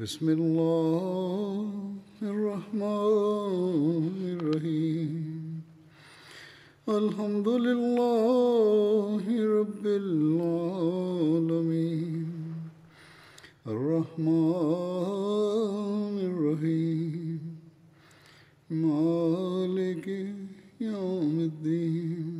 بسم اللہ الرحمن الرحیم۔ الحمد للہ رب العالمین۔ الرحمن الرحیم۔ مالک یوم الدین۔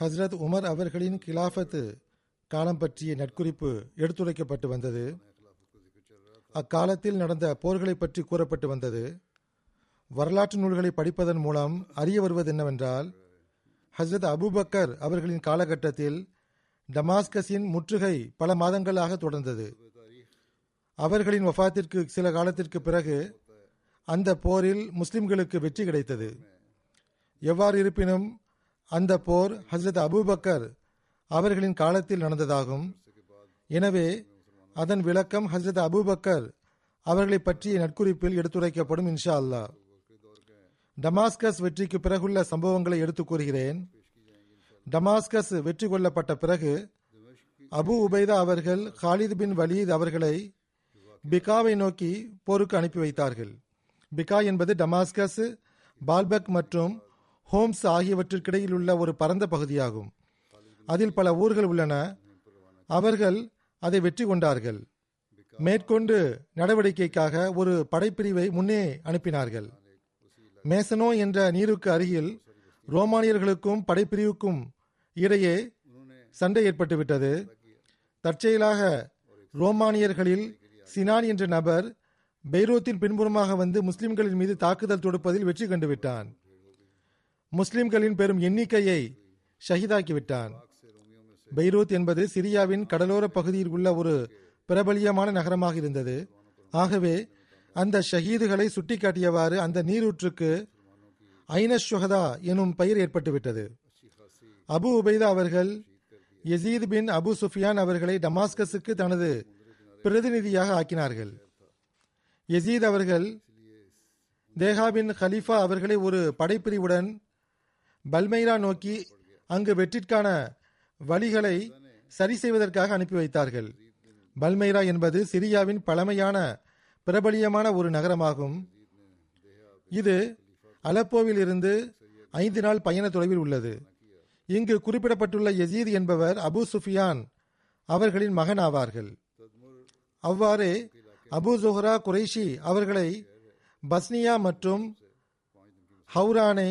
Hazrat Umar அவர்களின் கிலாஃபத்து காலம் பற்றிய நட்குறிப்பு எடுத்துரைக்கப்பட்டு வந்தது. அக்காலத்தில் நடந்த போர்களை பற்றி கூறப்பட்டு வந்தது. வரலாற்று நூல்களை படிப்பதன் மூலம் அறிய வருவது என்னவென்றால் ஹஸ்ரத் அபுபக்கர் அவர்களின் காலகட்டத்தில் டமாஸ்கஸின் முற்றுகை பல மாதங்களாக தொடர்ந்தது. அவர்களின் வஃத்திற்கு சில காலத்திற்கு பிறகு அந்த போரில் முஸ்லிம்களுக்கு வெற்றி கிடைத்தது. எவ்வாறு இருப்பினும் அந்த போர் ஹசரத் அபூபக்கர் அவர்களின் காலத்தில் நடந்ததாகும். எனவே அதன் விளக்கம் ஹசரத் அபூபக்கர் அவர்களை பற்றிய நட்குறிப்பில் எடுத்துரைக்கப்படும் இன்ஷா அல்லா டமாஸ்கஸ் வெற்றிக்கு பிறகுள்ள சம்பவங்களை எடுத்துக் கூறுகிறேன். டமாஸ்கஸ் வெற்றி கொள்ளப்பட்ட பிறகு அபு உபைதா அவர்கள் ஹாலித் பின் வலீத் அவர்களை பிகாவை நோக்கி போருக்கு அனுப்பி வைத்தார்கள். பிகா என்பது டமாஸ்கஸ் பால்பக் மற்றும் ஹோம்ஸ் ஆகியவற்றிற்கிடையில் உள்ள ஒரு பரந்த பகுதியாகும். அதில் பல ஊர்கள் உள்ளன. அவர்கள் அதை வெற்றி கொண்டார்கள். மேற்கொண்டு நடவடிக்கைக்காக ஒரு படைப்பிரிவை முன்னே அனுப்பினார்கள். மேசனோ என்ற நீருக்கு அருகில் ரோமானியர்களுக்கும் படைப்பிரிவுக்கும் இடையே சண்டை ஏற்பட்டுவிட்டது. தற்செயலாக ரோமானியர்களில் சினான் என்ற நபர் பெய்ரோத்தின் பின்புறமாக வந்து முஸ்லிம்களின் மீது தாக்குதல் தொடுப்பதில் வெற்றி கண்டுவிட்டான். முஸ்லிம்களின் பெரும் எண்ணிக்கையை ஷஹீதாக்கிவிட்டான். பெய்ரூத் என்பது சிரியாவின் கடலோர பகுதியில் உள்ள ஒரு பிரபலியமான நகரமாக இருந்தது. ஆகவே அந்த ஷஹீதுகளை சுட்டிக்காட்டியவாறு அந்த நீரூற்றுக்கு ஐனஸ் எனும் பெயர் ஏற்பட்டுவிட்டது. அபு உபைதா அவர்கள் யசீத் பின் அபு சுஃபியான் அவர்களை டமாஸ்கஸுக்கு தனது பிரதிநிதியாக ஆக்கினார்கள். யசீத் அவர்கள் தேஹா பின் ஹலீஃபா அவர்களை ஒரு படைப்பிரிவுடன் பல்மைரா நோக்கி அங்கு வெற்றிற்கான வழிகளை சரி செய்வதற்காக அனுப்பி வைத்தார்கள். பல்மைரா என்பது சிரியாவின் பழமையான பிரபலியமான ஒரு நகரமாகும். இது அலப்போவில் இருந்து ஐந்து நாள் பயண தொலைவில் உள்ளது. இங்கு குறிப்பிடப்பட்டுள்ள யசீத் என்பவர் அபு சுஃபியான் அவர்களின் மகன் ஆவார்கள். அவ்வாறே அபு ஜொஹரா குரைஷி அவர்களை பஸ்னியா மற்றும் ஹவுரானை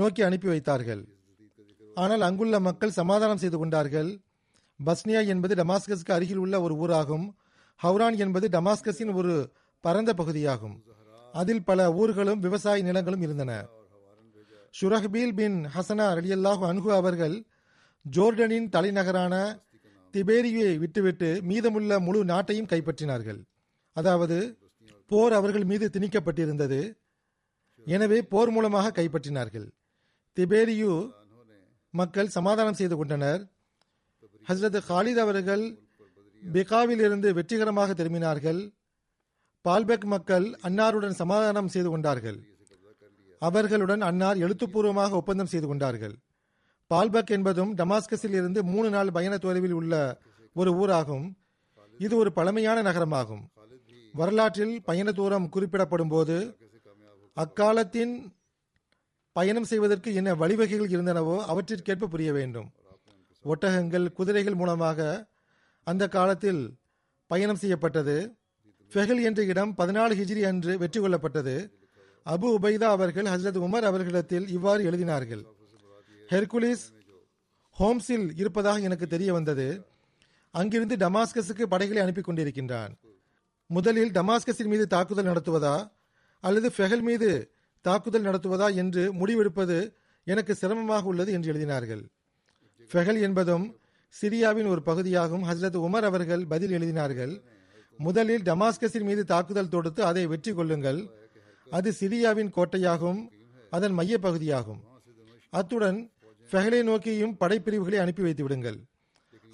நோக்கி அனுப்பி வைத்தார்கள். ஆனால் அங்குள்ள மக்கள் சமாதானம் செய்து கொண்டார்கள். பஸ்னியா என்பது டமாஸ்கஸுக்கு அருகில் உள்ள ஒரு ஊராகும். ஹவுரான் என்பது டமாஸ்கஸின் ஒரு பரந்த பகுதியாகும். அதில் பல ஊர்களும் விவசாய நிலங்களும் இருந்தன. ஷுரஹ்பீல் பின் ஹசனா அலியல்லாஹு அன்ஹு அவர்கள் ஜோர்டனின் தலைநகரான திபேரியை விட்டுவிட்டு மீதமுள்ள முழு நாட்டையும் கைப்பற்றினார்கள். அதாவது போர் அவர்கள் மீது திணிக்கப்பட்டிருந்தது. எனவே போர் மூலமாக கைப்பற்றினார்கள். திபேரியு மக்கள் சமாதானம் செய்து கொண்டனர். ஹசரத் ஹாலித் அவர்கள் பிகாவில் இருந்து வெற்றிகரமாக திரும்பினார்கள். பால்பெக் மக்கள் அன்னாருடன் சமாதானம் செய்து கொண்டார்கள். அவர்களுடன் அன்னார் எழுத்துப்பூர்வமாக ஒப்பந்தம் செய்து கொண்டார்கள். பால்பக் என்பதும் டமாஸ்கஸில் இருந்து மூணு நாள் பயண தொலைவில் உள்ள ஒரு ஊராகும். இது ஒரு பழமையான நகரமாகும். வரலாற்றில் பயண தூரம் குறிப்பிடப்படும் போது அக்காலத்தின் பயணம் செய்வதற்கு என்ன வழிவகைகள் இருந்தனவோ அவற்றிற்கேற்ப புரிய வேண்டும். ஒட்டகங்கள் குதிரைகள் மூலமாக அந்த காலத்தில் பயணம் செய்யப்பட்டது. ஃபெஹல் என்ற இடம் பதினாலு ஹிஜ்ரி அன்று வெற்றி கொள்ளப்பட்டது. அபு உபைதா அவர்கள் ஹசரத் உமர் அவர்களிடத்தில் இவ்வாறு எழுதினார்கள். ஹெர்குலிஸ் ஹோம்ஸில் இருப்பதாக எனக்கு தெரிய வந்தது. அங்கிருந்து டமாஸ்கஸுக்கு படைகளை அனுப்பி கொண்டிருக்கின்றான். முதலில் டமாஸ்கஸின் மீது தாக்குதல் நடத்துவதா அல்லது ஃபெஹல் மீது தாக்குதல் நடத்துவதா என்று முடிவெடுப்பது எனக்கு சிரமமாக உள்ளது என்று எழுதினார்கள். ஃபெஹல் என்பதும் சிரியாவின் ஒரு பகுதியாகும். ஹசரத் உமர் அவர்கள் பதில் எழுதினார்கள் முதலில் டமாஸ்கஸின் மீது தாக்குதல் தொடுத்து அதை வெற்றி கொள்ளுங்கள். அது சிரியாவின் கோட்டையாகும் அதன் மைய பகுதியாகும். அத்துடன் ஃபெஹலை நோக்கியும் படைப்பிரிவுகளை அனுப்பி வைத்து விடுங்கள்.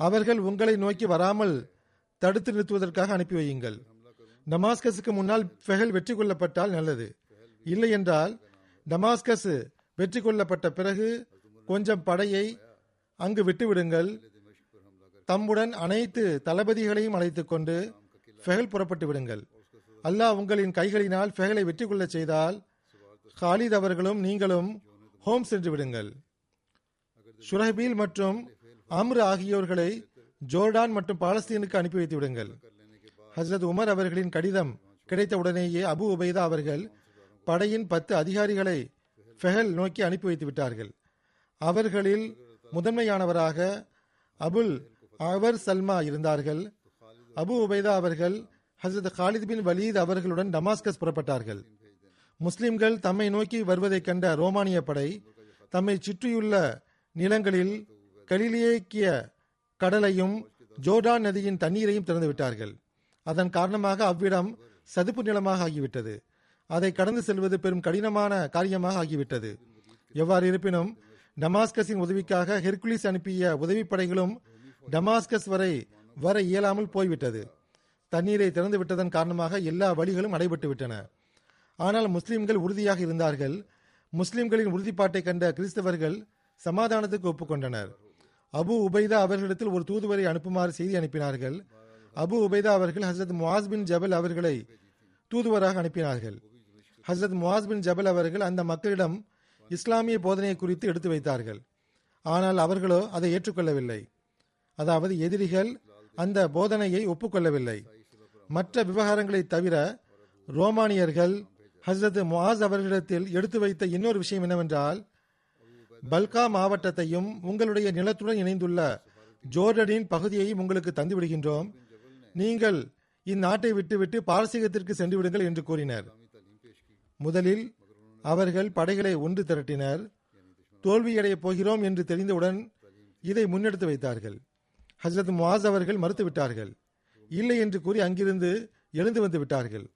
அவர்கள் உங்களை நோக்கி வராமல் தடுத்து நிறுத்துவதற்காக அனுப்பி வையுங்கள். டமாஸ்கஸுக்கு முன்னால் ஃபெஹல் வெற்றி கொள்ளப்பட்டால் நல்லது. இல்லை என்றால் டமாஸ்கஸ் வெற்றி கொள்ளப்பட்ட பிறகு கொஞ்சம் படையை அங்கு விட்டுவிடுங்கள். தம்முடன் அனைத்து தளபதிகளையும் அழைத்துக் கொண்டு ஃபெஹல் புறப்பட்டு விடுங்கள். அல்லாஹ் உங்களின் கைகளினால் ஃபெஹலை வெற்றி கொள்ளச் செய்தால் ஹாலித் அவர்களும் நீங்களும் ஹோம் சென்று விடுங்கள். ஷுரஹபீல் மற்றும் அம்ரு ஆகியோர்களை ஜோர்டான் மற்றும் பாலஸ்தீனுக்கு அனுப்பி வைத்து விடுங்கள். ஹசரத் உமர் அவர்களின் கடிதம் கிடைத்த உடனேயே அபு உபைதா அவர்கள் படையின் பத்து அதிகாரிகளை ஃபெஹல் நோக்கி அனுப்பி வைத்து விட்டார்கள். அவர்களில் முதன்மையானவராக அபுல் அவர் சல்மா இருந்தார்கள். அபு உபைதா அவர்கள் ஹசரத் காலித் பின் வலீத் அவர்களுடன் டமாஸ்கஸ் புறப்பட்டார்கள். முஸ்லிம்கள் தம்மை நோக்கி வருவதைக் கண்ட ரோமானிய படை தம்மை சுற்றியுள்ள நிலங்களில் கலிலியக்கிய கடலையும் ஜோர்டான் நதியின் தண்ணீரையும் திறந்துவிட்டார்கள். அதன் காரணமாக அவ்விடம் சதுப்பு நிலமாக ஆகிவிட்டது. அதை கடந்து செல்வது பெரும் கடினமான காரியமாக ஆகிவிட்டது. எவ்வாறு இருப்பினும் டமாஸ்கஸின் உதவிக்காக ஹெர்குலிஸ் அனுப்பிய உதவிப்படைகளும் டமாஸ்கஸ் வரை வர இயலாமல் போய்விட்டது. தண்ணீரை திறந்து விட்டதன் காரணமாக எல்லா வழிகளும் அடைபட்டு விட்டன ஆனால் முஸ்லிம்கள் உறுதியாக இருந்தார்கள். முஸ்லிம்களின் உறுதிப்பாட்டை கண்ட கிறிஸ்தவர்கள் சமாதானத்துக்கு ஒப்புக்கொண்டனர். அபு உபைதா அவர்களிடத்தில் ஒரு தூதுவரை அனுப்புமாறு செய்தி அனுப்பினார்கள். அபு உபைதா அவர்கள் ஹசரத் முவாஸ் பின் ஜபல் அவர்களை தூதுவராக அனுப்பினார்கள். ஹசரத் முவாஸ் பின் ஜபல் அவர்கள் அந்த மக்களிடம் இஸ்லாமிய போதனை குறித்து எடுத்து வைத்தார்கள். ஆனால் அவர்களோ அதை ஏற்றுக்கொள்ளவில்லை. அதாவது எதிரிகள் அந்த போதனையை ஒப்புக்கொள்ளவில்லை. மற்ற விவகாரங்களை தவிர ரோமானியர்கள் ஹசரத் முவாஸ் அவர்களிடத்தில் எடுத்து வைத்த இன்னொரு விஷயம் என்னவென்றால் பல்கா மாவட்டத்தையும் உங்களுடைய நிலத்துடன் இணைந்துள்ள ஜோர்டனின் பகுதியையும் உங்களுக்கு தந்துவிடுகின்றோம். நீங்கள் இந்நாட்டை விட்டுவிட்டு பாரசீகத்திற்கு சென்று விடுங்கள் என்று கூறினர். முதலில் அவர்கள் படைகளை ஒன்று திரட்டினர். தோல்வியடையப் போகிறோம் என்று தெரிந்தவுடன் இதை முன்னெடுத்து வைத்தார்கள். ஹசரத் முவாஸ் அவர்கள் மறுத்துவிட்டார்கள். இல்லை என்று கூறி அங்கிருந்து எழுந்து வந்து விட்டார்கள்.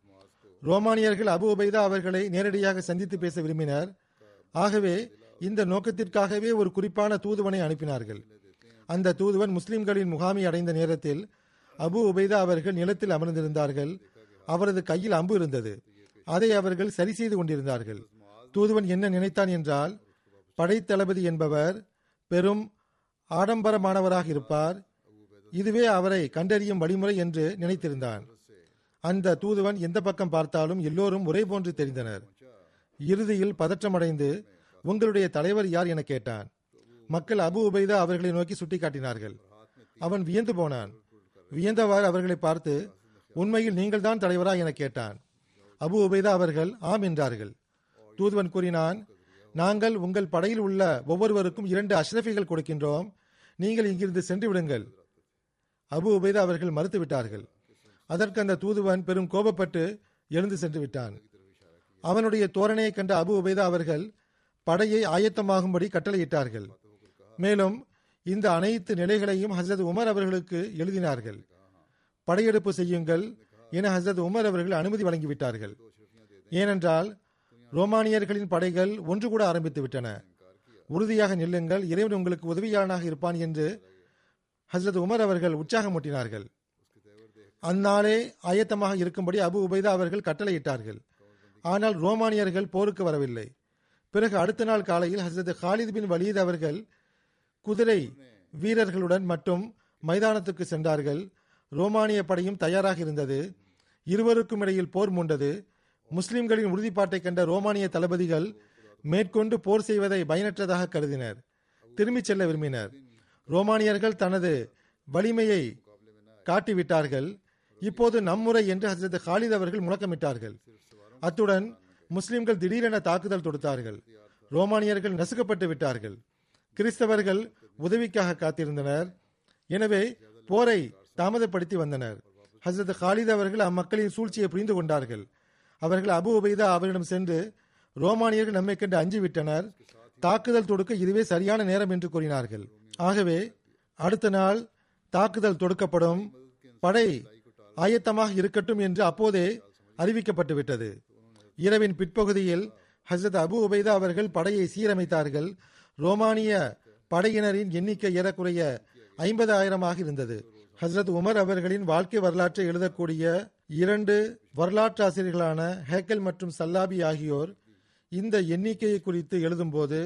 ரோமானியர்கள் அபு உபைதா அவர்களை நேரடியாக சந்தித்து பேச விரும்பினர். ஆகவே இந்த நோக்கத்திற்காகவே ஒரு குறிப்பான தூதுவனை அனுப்பினார்கள். அந்த தூதுவன் முஸ்லிம்களின் முகாமை அடைந்த நேரத்தில் அபு உபைதா அவர்கள் நிலத்தில் அமர்ந்திருந்தார்கள். அவரது கையில் அம்பு இருந்தது. அதை அவர்கள் சரி செய்து கொண்டிருந்தார்கள். தூதுவன் என்ன நினைத்தான் என்றால் படைத்தளபதி என்பவர் பெரும் ஆடம்பரமானவராக இருப்பார். இதுவே அவரை கண்டறியும் வழிமுறை என்று நினைத்திருந்தான். அந்த தூதுவன் எந்த பக்கம் பார்த்தாலும் எல்லோரும் ஒரே போன்று தெரிந்தனர். இறுதியில் பதற்றமடைந்து உங்களுடைய தலைவர் யார் என கேட்டான். மக்கள் அபு உபைதா அவர்களை நோக்கி சுட்டிக்காட்டினார்கள். அவன் வியந்து போனான். வியந்தவாறு அவர்களை பார்த்து உண்மையில் நீங்கள்தான் தலைவரா என கேட்டான். அபு உபைதா அவர்கள் ஆம் என்றார்கள். தூதுவன் கூறினான் நாங்கள் உங்கள் படையில் உள்ள ஒவ்வொருவருக்கும் இரண்டு அஷ்ரஃபிகள் கொடுக்கின்றோம். நீங்கள் இங்கிருந்து சென்று விடுங்கள். அபு உபைதா அவர்கள் மறுத்து விட்டார்கள். அதற்கு அந்த தூதுவன் பெரும் கோபப்பட்டு எழுந்து சென்று விட்டான். அவனுடைய தோரணையை கண்ட அபு உபைதா அவர்கள் படையை ஆயத்தமாகும்படி கட்டளையிட்டார்கள். மேலும் இந்த அனைத்து நிலைகளையும் ஹசரத் உமர் அவர்களுக்கு எழுதினார்கள். படையெடுப்பு செய்யுங்கள். என ஹசரத் உமர் அவர்கள் அனுமதி வழங்கிவிட்டார்கள். ஏனென்றால் ரோமானியர்களின் படைகள் ஒன்று கூட ஆரம்பித்து விட்டன. உறுதியாக நில்லுங்கள் இறைவன் உங்களுக்கு உதவியாளனாக இருப்பான் என்று ஹசரத் உமர் அவர்கள் உற்சாகமூட்டினார்கள். அந்நாளே ஆயத்தமாக இருக்கும்படி அபு உபைதா அவர்கள் கட்டளையிட்டார்கள். ஆனால் ரோமானியர்கள் போருக்கு வரவில்லை. பிறகு அடுத்த நாள் காலையில் ஹசரத் ஹாலித் பின் வலீத் அவர்கள் குதிரை வீரர்களுடன் மட்டும் மைதானத்துக்கு சென்றார்கள். ரோமானிய படையும் தயாராக இருந்தது. இருவருக்கும் இடையில் போர் மூண்டது. முஸ்லிம்களின் உறுதிப்பாட்டை கண்ட ரோமானிய தளபதிகள் மேற்கொண்டு போர் செய்வதை பயனற்றதாக கருதினர். திரும்பிச் செல்ல விரும்பினர். ரோமானியர்கள் தனது வலிமையை காட்டிவிட்டார்கள். இப்போது நம்முறை என்று ஹசரத் ஹாலித் அவர்கள் முழக்கமிட்டார்கள். அத்துடன் முஸ்லிம்கள் திடீரென தாக்குதல் தொடுத்தார்கள். ரோமானியர்கள் நசுக்கப்பட்டு விட்டார்கள். கிறிஸ்தவர்கள் உதவிக்காக காத்திருந்தனர். எனவே போரை தாமதப்படுத்தி வந்தனர். ஹசரத் ஹாலித் அவர்கள் அம்மக்களின் சூழ்ச்சியை புரிந்து கொண்டார்கள். அவர்கள் அபு உபைதா அவரிடம் சென்று ரோமானியர்கள் நம்மை கண்டு அஞ்சிவிட்டனர். தாக்குதல் தொடுக்க இதுவே சரியான நேரம் என்று கூறினார்கள். ஆகவே அடுத்த நாள் தாக்குதல் தொடுக்கப்படும். படை ஆயத்தமாக இருக்கட்டும் என்று அப்போதே அறிவிக்கப்பட்டுவிட்டது. இரவின் பிற்பகுதியில் ஹசரத் அபு உபைதா அவர்கள் படையை சீரமைத்தார்கள். ரோமானிய படையினரின் எண்ணிக்கை ஏறக்குறைய ஐம்பது ஆயிரமாக இருந்தது. ஹசரத் உமர் அவர்களின் வாழ்க்கை வரலாற்றை எழுதக்கூடிய இரண்டு வரலாற்றாசிரியர்களான ஹேக்கல் மற்றும் சல்லாபி ஆகியோர் இந்த எண்ணிக்கையை குறித்து எழுதும்போது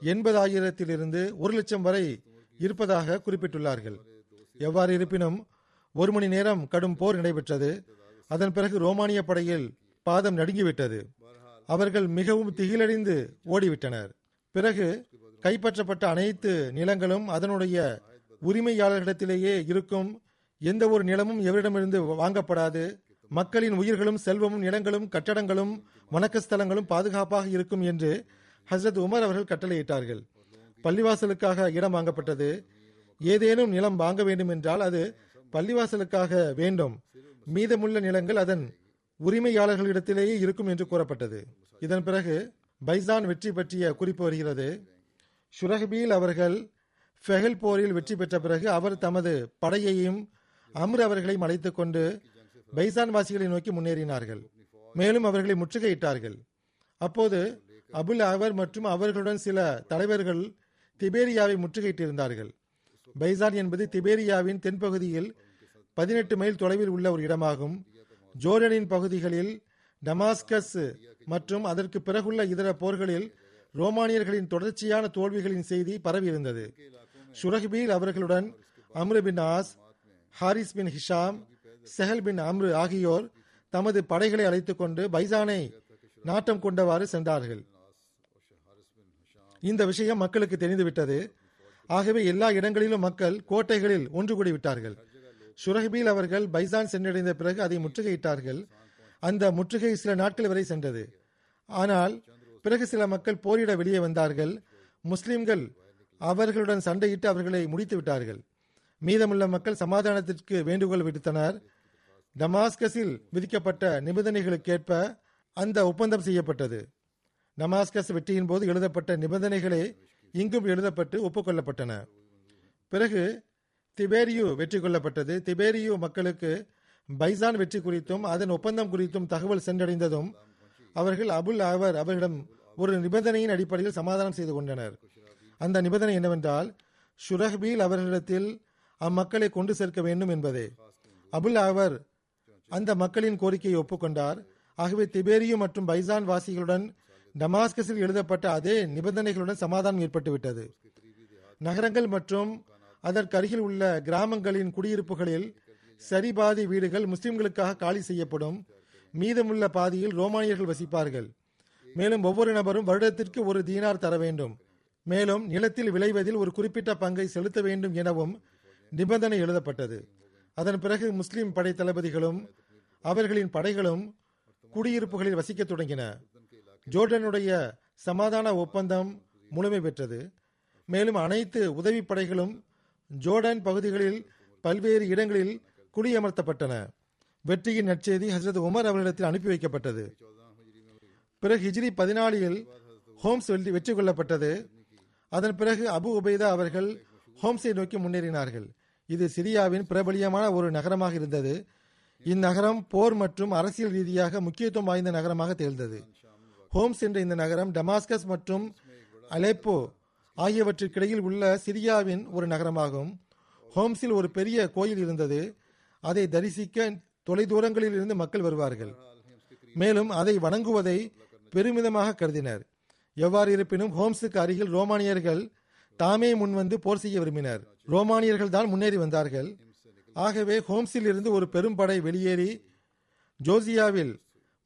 எண்பதாயிரத்திலிருந்து ஒரு லட்சம் வரை இருப்பதாக குறிப்பிட்டுள்ளார்கள். எவ்வாறு இருப்பினும் ஒரு மணி நேரம் கடும் போர் நடைபெற்றது. அதன் பிறகு ரோமானிய படையில் பாதம் நடுங்கிவிட்டது. அவர்கள் மிகவும் திகிலடைந்து ஓடிவிட்டனர். பிறகு கைப்பற்றப்பட்ட அனைத்து நிலங்களும் அதனுடைய உரிமையாளர்களிடத்திலேயே இருக்கும் எந்த ஒரு நிலமும் எவரிடமிருந்து வாங்கப்படாது. மக்களின் உயிர்களும் செல்வமும் நிலங்களும் கட்டடங்களும் வணக்கஸ்தலங்களும் பாதுகாப்பாக இருக்கும் என்று ஹசரத் உமர் அவர்கள் கட்டளையிட்டார்கள். பள்ளிவாசலுக்காக இடம் வாங்கப்பட்டது. ஏதேனும் நிலம் வாங்க வேண்டும் என்றால் அது பள்ளிவாசலுக்காக வேண்டும். மீதமுள்ள நிலங்கள் அதன் உரிமையாளர்களிடத்திலேயே இருக்கும் என்று கூறப்பட்டது. இதன் பிறகு பைசான் வெற்றி பற்றிய குறிப்பு வருகிறது. ஷுரஹ்பீல் அவர்கள் ஃபெஹல் போரில் வெற்றி பெற்ற பிறகு அவர் தமது படையையும் அம்ர் அவர்களையும் அழைத்துக் கொண்டு பைசான் வாசிகளை நோக்கி முன்னேறினார்கள். மேலும் அவர்களை முற்றுகையிட்டார்கள். அப்போது அபுல் அவர் மற்றும் அவர்களுடன் சில தலைவர்கள் திபேரியாவை முற்றுகையிட்டிருந்தார்கள். பைசான் என்பது திபேரியாவின் தென்பகுதியில் பதினெட்டு மைல் தொலைவில் உள்ள ஒரு இடமாகும். ஜோர்டனின் பகுதிகளில் டமாஸ்கஸ் மற்றும் அதற்கு பிறகுள்ள இதர போர்களில் ரோமானியர்களின் தொடர்ச்சியான தோல்விகளின் செய்தி பரவியிருந்தது. ஷுரஹ்பீல் அவர்களுடன் Amr bin Aas Haris bin Hisham Suhail bin Amr ஆகியோர் தமது படைகளை அழைத்துக் கொண்டு பைசானை நாட்டம் கொண்டவாறு சென்றார்கள். இந்த விஷயம் மக்களுக்கு தெரிந்துவிட்டது. ஆகவே எல்லா இடங்களிலும் மக்கள் கோட்டைகளில் ஒன்று கூடி விட்டார்கள். ஷுரஹ்பீல் அவர்கள் பைசான் சென்றடைந்த பிறகு அதை முற்றுகையிட்டார்கள். அந்த முற்றுகை சில நாட்கள் வரை சென்றது. ஆனால் பிறகு சில மக்கள் போரிட வெளியே வந்தார்கள். முஸ்லிம்கள் அவர்களுடன் சண்டையிட்டு அவர்களை முடித்து விட்டார்கள். மீதமுள்ள மக்கள் சமாதானத்திற்கு வேண்டுகோள் விடுத்தனர். டமாஸ்கஸில் விதிக்கப்பட்ட நிபந்தனைகளுக்கேற்ப அந்த ஒப்பந்தம் செய்யப்பட்டது. டமாஸ்கஸ் வெற்றியின் போது எழுதப்பட்ட நிபந்தனைகளே இங்கும் எழுதப்பட்டு ஒப்புக்கொள்ளப்பட்டன. பிறகு திபேரியு வெற்றி கொள்ளப்பட்டது. திபேரியு மக்களுக்கு பைசான் வெற்றி குறித்தும் அதன் ஒப்பந்தம் குறித்தும் தகவல் சென்றடைந்ததும் அவர்கள் அபுல் அவர் அவர்களிடம் ஒரு நிபந்தனையின் அடிப்படையில் சமாதானம் செய்து கொண்டனர். அந்த நிபந்தனை என்னவென்றால் ஷுரஹ்பீல் அவர்களிடத்தில் அம்மக்களை கொண்டு சேர்க்க வேண்டும் என்பதே. அபுல் அவர் அந்த மக்களின் கோரிக்கையை ஒப்புக்கொண்டார். ஆகவே திபேரியு மற்றும் பைசான் வாசிகளுடன் டமாஸ்கஸில் எழுதப்பட்ட அதே நிபந்தனைகளுடன் சமாதானம் ஏற்பட்டுவிட்டது. நகரங்கள் மற்றும் அதற்கு அருகில் உள்ள கிராமங்களின் குடியிருப்புகளில் சரிபாதி வீடுகள் முஸ்லிம்களுக்காக காலி செய்யப்படும். மீதமுள்ள பாதியில் ரோமானியர்கள் வசிப்பார்கள். மேலும் ஒவ்வொரு நபரும் வருடத்திற்கு ஒரு தீனார் தர வேண்டும். மேலும் நிலத்தில் விளைவதில் ஒரு குறிப்பிட்ட பங்கை செலுத்த வேண்டும் எனவும் நிபந்தனை எழுதப்பட்டது. அதன் பிறகு முஸ்லிம் படை தளபதிகளும் அவர்களின் படைகளும் குடியிருப்புகளில் வசிக்க தொடங்கின. ஜோர்டனுடைய சமாதான ஒப்பந்தம் முழுமை பெற்றது. மேலும் அனைத்து உதவி படைகளும் ஜோர்டன் பகுதிகளில் பல்வேறு இடங்களில் குடியமர்த்தப்பட்டன. வெற்றியின் நற்செய்தி ஹசரத் உமர் அவர்களிடத்தில் அனுப்பி வைக்கப்பட்டது. பிறகு ஹிஜ்ரி பதினாலில் ஹோம்ஸ் வெற்றி கொள்ளப்பட்டது. அதன் பிறகு அபு உபைதா அவர்கள் ஹோம்ஸை நோக்கி முன்னேறினார்கள். இது சிரியாவின் பிரபலியமான ஒரு நகரமாக இருந்தது. இந்நகரம் போர் மற்றும் அரசியல் ரீதியாக முக்கியத்துவம் வாய்ந்த நகரமாக திகழ்ந்தது. ஹோம்ஸ் என்ற இந்த நகரம் டமாஸ்கஸ் மற்றும் அலேப்போ ஆகியவற்றிற்கிடையில் உள்ள சிரியாவின் ஒரு நகரமாகும். ஹோம்ஸில் ஒரு பெரிய கோயில் இருந்தது. அதை தரிசிக்க தொலைதூரங்களில் இருந்து மக்கள் வருவார்கள். மேலும் அதை வணங்குவதை பெருமிதமாக கருதினர். எவ்வாறு இருப்பினும் ஹோம்ஸுக்கு அருகில் ரோமானியர்கள் தாமே முன்வந்து போர் செய்ய விரும்பினர். ரோமானியர்கள் தான் முன்னேறி வந்தார்கள். ஆகவே ஹோம்ஸில் இருந்து ஒரு பெரும் படை வெளியேறி ஜோசியாவில்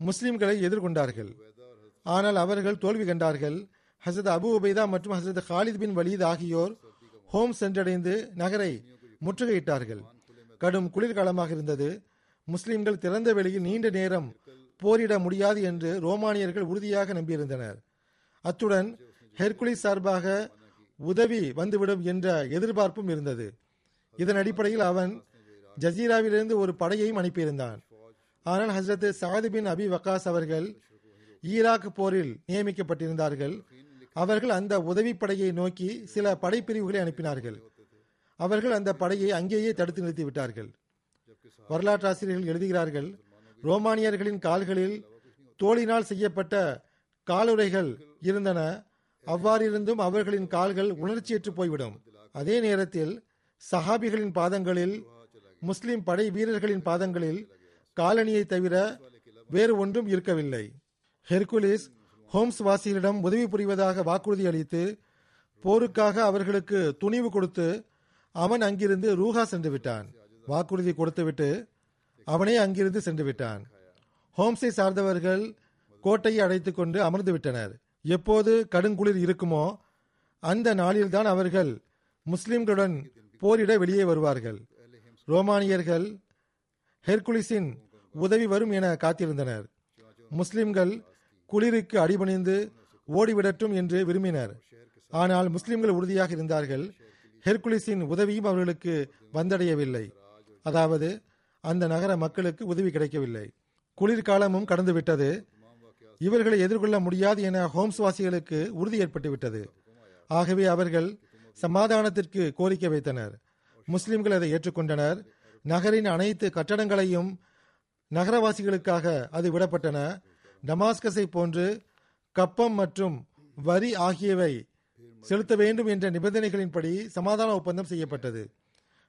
முஸ்லிம்களை எதிர்கொண்டார்கள். ஆனால் அவர்கள் தோல்வி கண்டார்கள். ஹசரத் அபு உபைதா மற்றும் ஹசரத் ஹாலித் பின் வலீத் ஆகியோர் ஹோம் சென்றடைந்து நகரை முற்றுகையிட்டார்கள். கடும் குளிர்காலமாக இருந்தது. முஸ்லிம்கள் திறந்த வெளியில் நீண்ட நேரம் போரிட முடியாது என்று ரோமானியர்கள் உறுதியாக நம்பியிருந்தனர். அத்துடன் ஹெர்குலிஸ் சார்பாக உதவி வந்துவிடும் என்ற எதிர்பார்ப்பும் இருந்தது. இதன் அடிப்படையில் அவன் ஜசீராவிலிருந்து ஒரு படையையும் அனுப்பியிருந்தான். ஆனால் ஹசரத் சாது பின் அபி வக்காஸ் அவர்கள் ஈராக் போரில் நியமிக்கப்பட்டிருந்தார்கள். அவர்கள் அந்த உதவிப்படையை நோக்கி சில படைப்பிரிவுகளை அனுப்பினார்கள். அவர்கள் அந்த படையை அங்கேயே தடுத்து நிறுத்திவிட்டார்கள். வரலாற்று ஆசிரியர்கள் எழுதுகிறார்கள் ரோமானியர்களின் கால்களில் தோளினால் செய்யப்பட்ட காலுறைகள் இருந்தன. அவ்வாறிருந்தும் அவர்களின் கால்கள் உணர்ச்சியற்று போய்விடும். அதே நேரத்தில் சஹாபிகளின் பாதங்களில் முஸ்லிம் படை வீரர்களின் பாதங்களில் காலணியை தவிர வேறு ஒன்றும் இருக்கவில்லை. ஹெர்குலிஸ் ஹோம்ஸ் வாசிகளிடம் உதவி புரிவதாக வாக்குறுதி அளித்து போருக்காக அவர்களுக்கு துணிவு கொடுத்து அவன் அங்கிருந்து ரூஹா சென்று விட்டான். வாக்குறுதி கொடுத்துவிட்டு அவனே அங்கிருந்து சென்று விட்டான். ஹோம்ஸை சார்ந்தவர்கள் கோட்டையை அடைத்துக் கொண்டு அமர்ந்து விட்டனர். எப்போது கடுங்குளிர் இருக்குமோ அந்த நாளில்தான் அவர்கள் முஸ்லிம்களுடன் போரிட வெளியே வருவார்கள். ரோமானியர்கள் ஹெர்குலிஸின் உதவி வரும் என காத்திருந்தனர். முஸ்லிம்கள் குளிருக்கு அடிபணிந்து ஓடிவிடட்டும் என்று விரும்பினர். ஆனால் முஸ்லிம்கள் உறுதியாக இருந்தார்கள். ஹெர்குலிஸின் உதவியும் அவர்களுக்கு வந்தடையவில்லை. அதாவது அந்த நகர மக்களுக்கு உதவி கிடைக்கவில்லை. குளிர்காலமும் கடந்துவிட்டது. இவர்களை எதிர்கொள்ள முடியாது என ஹோம்ஸ் வாசிகளுக்கு உறுதி ஏற்பட்டுவிட்டது ஆகவே அவர்கள் சமாதானத்திற்கு கோரிக்கை வைத்தனர். முஸ்லிம்கள் அதை ஏற்றுக்கொண்டனர். நகரின் அனைத்து கட்டடங்களையும் நகரவாசிகளுக்காக அது விடப்பட்டன. டமாஸ்கஸை போன்று கப்பம் மற்றும் வரி ஆகியவை செலுத்த வேண்டும் என்ற நிபந்தனைகளின்படி சமாதான ஒப்பந்தம் செய்யப்பட்டது.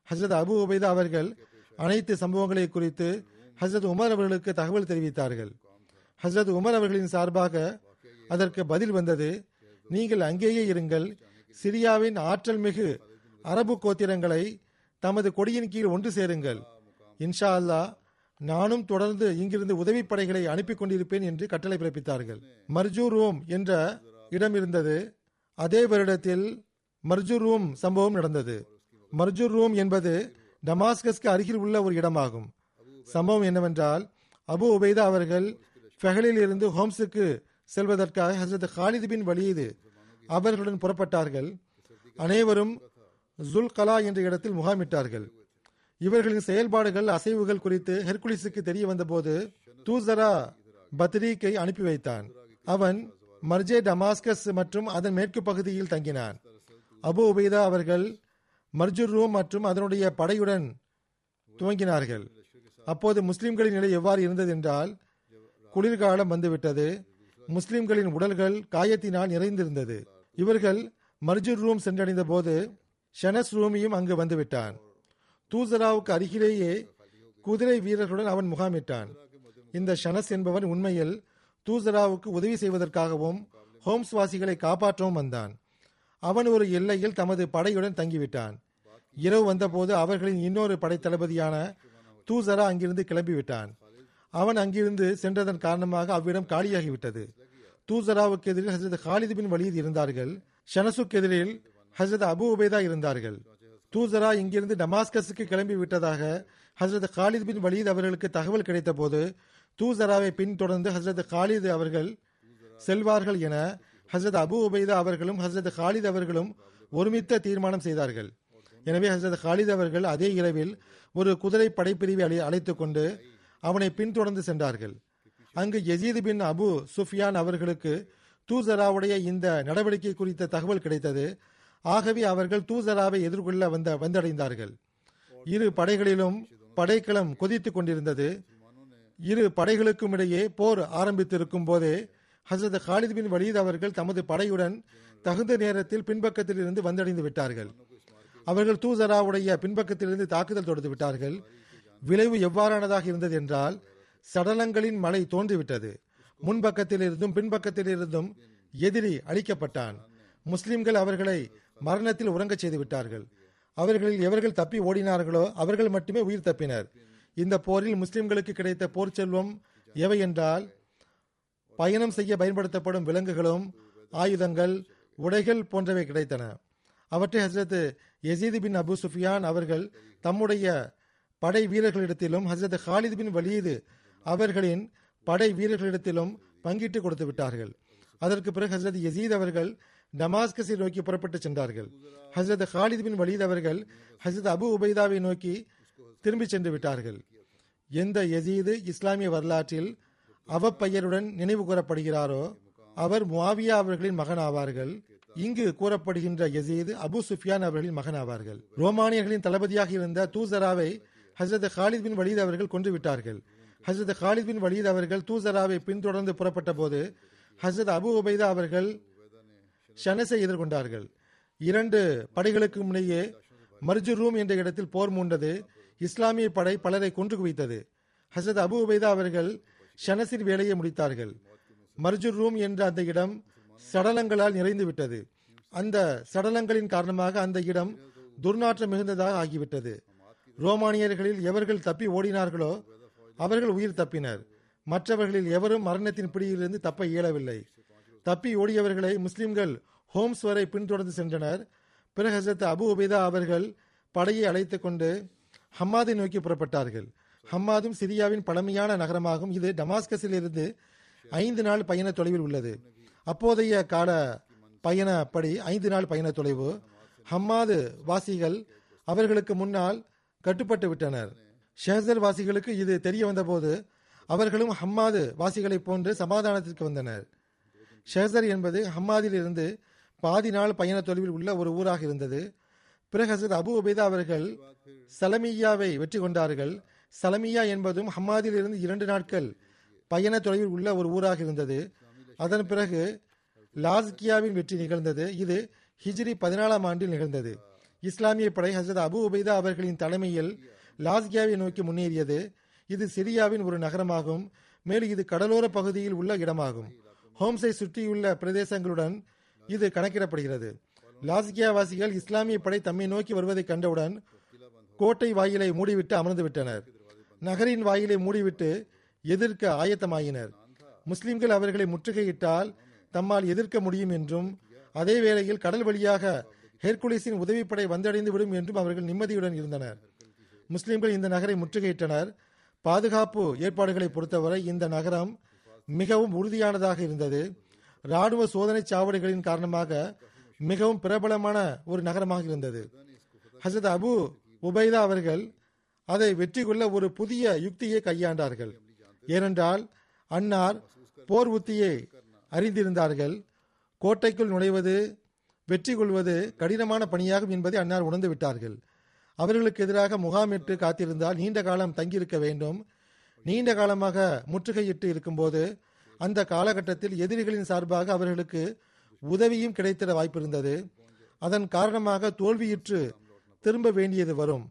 ஹசரத் அபு உபைதா அவர்கள் அனைத்து சம்பவங்களை குறித்து ஹசரத் உமர் அவர்களுக்கு தகவல் தெரிவித்தார்கள். ஹசரத் உமர் அவர்களின் சார்பாக அதற்கு பதில் வந்தது நீங்கள் அங்கேயே இருங்கள். சிரியாவின் ஆற்றல் மிகு அரபு கோத்திரங்களை தமது கொடியின் கீழ் ஒன்று சேருங்கள். இன்ஷா அல்லாஹ் நானும் தொடர்ந்து இங்கிருந்து உதவி படைகளை அனுப்பி கொண்டிருப்பேன் என்று கட்டளை பிறப்பித்தார்கள். மர்ஜூர் ரோம் என்ற இடம் இருந்தது. அதே வருடத்தில் மர்ஜூர் ரூம் சம்பவம் நடந்தது. மர்ஜூர் ரூம் என்பது டமாஸ்கஸ்க்கு அருகில் உள்ள ஒரு இடமாகும். சம்பவம் என்னவென்றால் அபு உபைதா அவர்கள் ஃபெஹலில் இருந்து ஹோம்ஸுக்கு செல்வதற்காக ஹசரத் ஹாலிது பின் வலீது அவர்களுடன் புறப்பட்டார்கள். அனைவரும் ஜுல் கலா என்ற இடத்தில் முகாமிட்டார்கள். இவர்களின் செயல்பாடுகள் அசைவுகள் குறித்து ஹெர்குலிஸுக்கு தெரிய வந்தபோது தூசரா பத்ரீக்கை அனுப்பி வைத்தான். அவன் மர்ஜே டமாஸ்கஸ் மற்றும் அதன் மேற்கு பகுதியில் தங்கினான். அபு உபைதா அவர்கள் மர்ஜூர் ரூம் மற்றும் அதனுடைய படையுடன் துவங்கினார்கள். அப்போது முஸ்லிம்களின் நிலை எவ்வாறு இருந்தது என்றால் குளிர்காலம் வந்துவிட்டது. முஸ்லிம்களின் உடல்கள் காயத்தினால் நிறைந்திருந்தது. இவர்கள் மர்ஜூர் ரூம் சென்றடைந்த போது ஷனஸ் ரூமியும் அங்கு வந்துவிட்டான். தூசராவுக்கு அருகிலேயே குதிரை வீரர்களுடன் அவன் முகாமிட்டான். இந்த ஷனஸ் என்பவன் உண்மையில் தூசராவுக்கு உதவி செய்வதற்காகவும் ஹோம்ஸ் வாசிகளை காப்பாற்றவும் வந்தான். அவன் ஒரு எல்லையில் தமது படையுடன் தங்கிவிட்டான். இரவு வந்தபோது அவர்களின் இன்னொரு படை தளபதியான தூசரா அங்கிருந்து கிளம்பிவிட்டான். அவன் அங்கிருந்து சென்றதன் காரணமாக அவ்விடம் காலியாகிவிட்டது. தூசராவுக்கு எதிரில் ஹசரத் ஹாலித் பின் வலீத் இருந்தார்கள். ஷனசுக்கு எதிரில் ஹசரத் அபு உபேதா இருந்தார்கள். தூசரா இங்கிருந்து டமாஸ்கஸுக்கு கிளம்பி விட்டதாக ஹசரத் காலித் பின் வலீத் அவர்களுக்கு தகவல் கிடைத்த போது தூசராவை பின்தொடர்ந்து ஹசரத் காலித் அவர்கள் செல்வார்கள் என ஹசரத் அபு உபைதா அவர்களும் ஹசரத் காலித் அவர்களும் ஒருமித்த தீர்மானம் செய்தார்கள். எனவே ஹசரத் காலித் அவர்கள் அதே இரவில் ஒரு குதிரை படைப்பிரிவை அழை அழைத்துக் கொண்டு அவனை பின்தொடர்ந்து சென்றார்கள். அங்கு யசீது பின் அபு சுஃபியான் அவர்களுக்கு தூசராவுடைய இந்த நடவடிக்கை குறித்த தகவல் கிடைத்தது. ஆகவே அவர்கள் தூசராவை எதிர்கொள்ள வந்த வந்தடைந்தார்கள். இரு படைகளிலும் படைக்களம் கொதித்துக் கொண்டிருந்தது. இரு படைகளுக்கும் இடையே போர் ஆரம்பித்திருக்கும் போதே ஹசரத் ஹாலித் பின் வலீத் அவர்கள் தமது படையுடன் தகுந்த நேரத்தில் பின்பக்கத்திலிருந்து வந்தடைந்து விட்டார்கள். அவர்கள் தூசராவுடைய பின்பக்கத்திலிருந்து தாக்குதல் தொடுத்து விட்டார்கள். விளைவு எவ்வாறானதாக இருந்தது என்றால் சடலங்களின் மலை தோன்றிவிட்டது. முன்பக்கத்திலிருந்தும் பின்பக்கத்திலிருந்தும் எதிரி அழிக்கப்பட்டான். முஸ்லிம்கள் அவர்களை மரணத்தில் உறங்கச் செய்து விட்டார்கள் அவர்களில் எவர்கள் தப்பி ஓடினார்களோ அவர்கள் மட்டுமே உயிர் தப்பினர். இந்த போரில் முஸ்லிம்களுக்கு கிடைத்த போர் செல்வம் எவை என்றால் பயணம் செய்ய பயன்படுத்தப்படும் விலங்குகளும் ஆயுதங்கள் உடைகள் போன்றவை கிடைத்தன. அவற்றை ஹசரத் எசீது பின் அபு சுஃபியான் அவர்கள் தம்முடைய படை வீரர்களிடத்திலும் ஹசரத் ஹாலித் பின் வலீது அவர்களின் படை வீரர்களிடத்திலும் பங்கிட்டு கொடுத்து விட்டார்கள். அதற்கு பிறகு ஹசரத் யசீத் அவர்கள் டமாஸ்கஸை நோக்கி புறப்பட்டு சென்றார்கள். ஹசரத் ஹாலித் பின் வலீத் அவர்கள் ஹசரத் அபு உபைதாவை நோக்கி திரும்பி சென்று விட்டார்கள். எந்த யசீது இஸ்லாமிய வரலாற்றில் அவப்பெயருடன் நினைவு கூறப்படுகிறாரோ அவர் முவாவியா அவர்களின் மகன் ஆவார்கள் இங்கு கூறப்படுகின்ற யசீது அபு சுஃபியான் அவர்களின் மகன் ஆவார்கள் ரோமானியர்களின் தளபதியாக இருந்த தூசராவை ஹசரத் ஹாலித் பின் வலீத் அவர்கள் கொன்று விட்டார்கள். ஹசரத் ஹாலித் பின் வலீத் அவர்கள் தூசராவை பின்தொடர்ந்து புறப்பட்ட போது ஹசரத் அபு உபைதா அவர்கள் ஷனஸை எதிர்கொண்டார்கள். இரண்டு படைகளுக்கு முன்னேயே மர்ஜு ரூம் என்ற இடத்தில் போர் மூண்டது. இஸ்லாமிய படை பலரை கொன்று குவித்தது. ஹசரத் அபு உபைதா அவர்கள் ஷனஸின் வேலையை முடித்தார்கள். மர்ஜு ரூம் என்ற அந்த இடம் சடலங்களால் நிறைந்து விட்டது. அந்த சடலங்களின் காரணமாக அந்த இடம் துர்நாற்றம் மிகுந்ததாக ஆகிவிட்டது. ரோமானியர்களில் எவர்கள் தப்பி ஓடினார்களோ அவர்கள் உயிர் தப்பினர். மற்றவர்களில் எவரும் மரணத்தின் பிடியிலிருந்து தப்ப இயலவில்லை. தப்பி ஓடியவர்களை முஸ்லிம்கள் ஹோம்ஸ் வரை பின்தொடர்ந்து சென்றனர். பிறகு ஹசரத் அபு உபைதா அவர்கள் படையை அழைத்து கொண்டு ஹம்மாதை நோக்கி புறப்பட்டார்கள். ஹம்மாதும் சிரியாவின் பழமையான நகரமாகும் இது டமாஸ்கஸில் இருந்து ஐந்து நாள் பயண தொலைவில் உள்ளது. அப்போதைய கால பயணப்படி ஐந்து நாள் பயண தொலைவு. ஹம்மாது வாசிகள் அவர்களுக்கு முன்னால் கட்டுப்பட்டு விட்டனர். ஷேசல் வாசிகளுக்கு இது தெரிய வந்தபோது அவர்களும் ஹம்மாது வாசிகளைப் போன்று சமாதானத்திற்கு வந்தனர். ஷேசர் என்பது ஹம்மாதில் இருந்து பாதி நாள் பயண தொலைவில் உள்ள ஒரு ஊராக இருந்தது. பிறகு ஹசரத் அபு உபேதா அவர்கள் சலமியாவை வெற்றி கொண்டார்கள். சலமியா என்பதும் ஹம்மாதில் இருந்து இரண்டு நாட்கள் பயண தொலைவில் உள்ள ஒரு ஊராக இருந்தது. அதன் பிறகு லாஸ்கியாவின் வெற்றி நிகழ்ந்தது. இது ஹிஜ்ரி பதினாலாம் ஆண்டில் நிகழ்ந்தது. இஸ்லாமிய படை ஹசரத் அபு உபைதா அவர்களின் தலைமையில் லாஸ்கியாவை நோக்கி முன்னேறியது. இது சிரியாவின் ஒரு நகரமாகும். மேலும் இது கடலோர பகுதியில் உள்ள இடமாகும். ஹோம்ஸை சுற்றியுள்ள பிரதேசங்களுடன் இது கணக்கிடப்படுகிறது. லாஸ்கியா வாசிகள் இஸ்லாமிய படை தம்மை நோக்கி வருவதை கண்டவுடன் கோட்டை வாயிலை மூடிவிட்டு அமர்ந்து விட்டனர். நகரின் வாயிலை மூடிவிட்டு எதிர்க்க ஆயத்தமாயினர். முஸ்லிம்கள் அவர்களை முற்றுகையிட்டால் தம்மால் எதிர்க்க முடியும் என்றும் அதே வேளையில் கடல் வழியாக ஹெர்குலிஸின் உதவிப்படை வந்தடைந்து விடும் என்றும் அவர்கள் நிம்மதியுடன் இருந்தனர். முஸ்லிம்கள் இந்த நகரை முற்றுகையிட்டனர். பாதுகாப்பு ஏற்பாடுகளை பொறுத்தவரை இந்த நகரம் மிகவும் உறுதியானதாக இருந்தது. ராணுவ சோதனை சாவடிகளின் காரணமாக மிகவும் பிரபலமான ஒரு நகரமாக இருந்தது. ஹசரத் அபு உபைதா அவர்கள் அதை வெற்றி கொள்ள ஒரு புதிய யுக்தியை கையாண்டார்கள். ஏனென்றால் அன்னார் போர் உத்தியை அறிந்திருந்தார்கள். கோட்டைக்குள் நுழைவது வெற்றி கொள்வது கடினமான பணியாகும் என்பதை அன்னார் உணர்ந்து விட்டார்கள். அவர்களுக்கு எதிராக முகாமிட்டு காத்திருந்தால் நீண்ட காலம் தங்கியிருக்க வேண்டும். நீண்ட காலமாக முற்றுகையிட்டு இருக்கும்போது அந்த காலகட்டத்தில் எதிரிகளின் சார்பாக அவர்களுக்கு உதவியும் கிடைத்திட வாய்ப்பிருந்தது. அதன் காரணமாக தோல்வியுற்று திரும்ப வேண்டியது வரும்.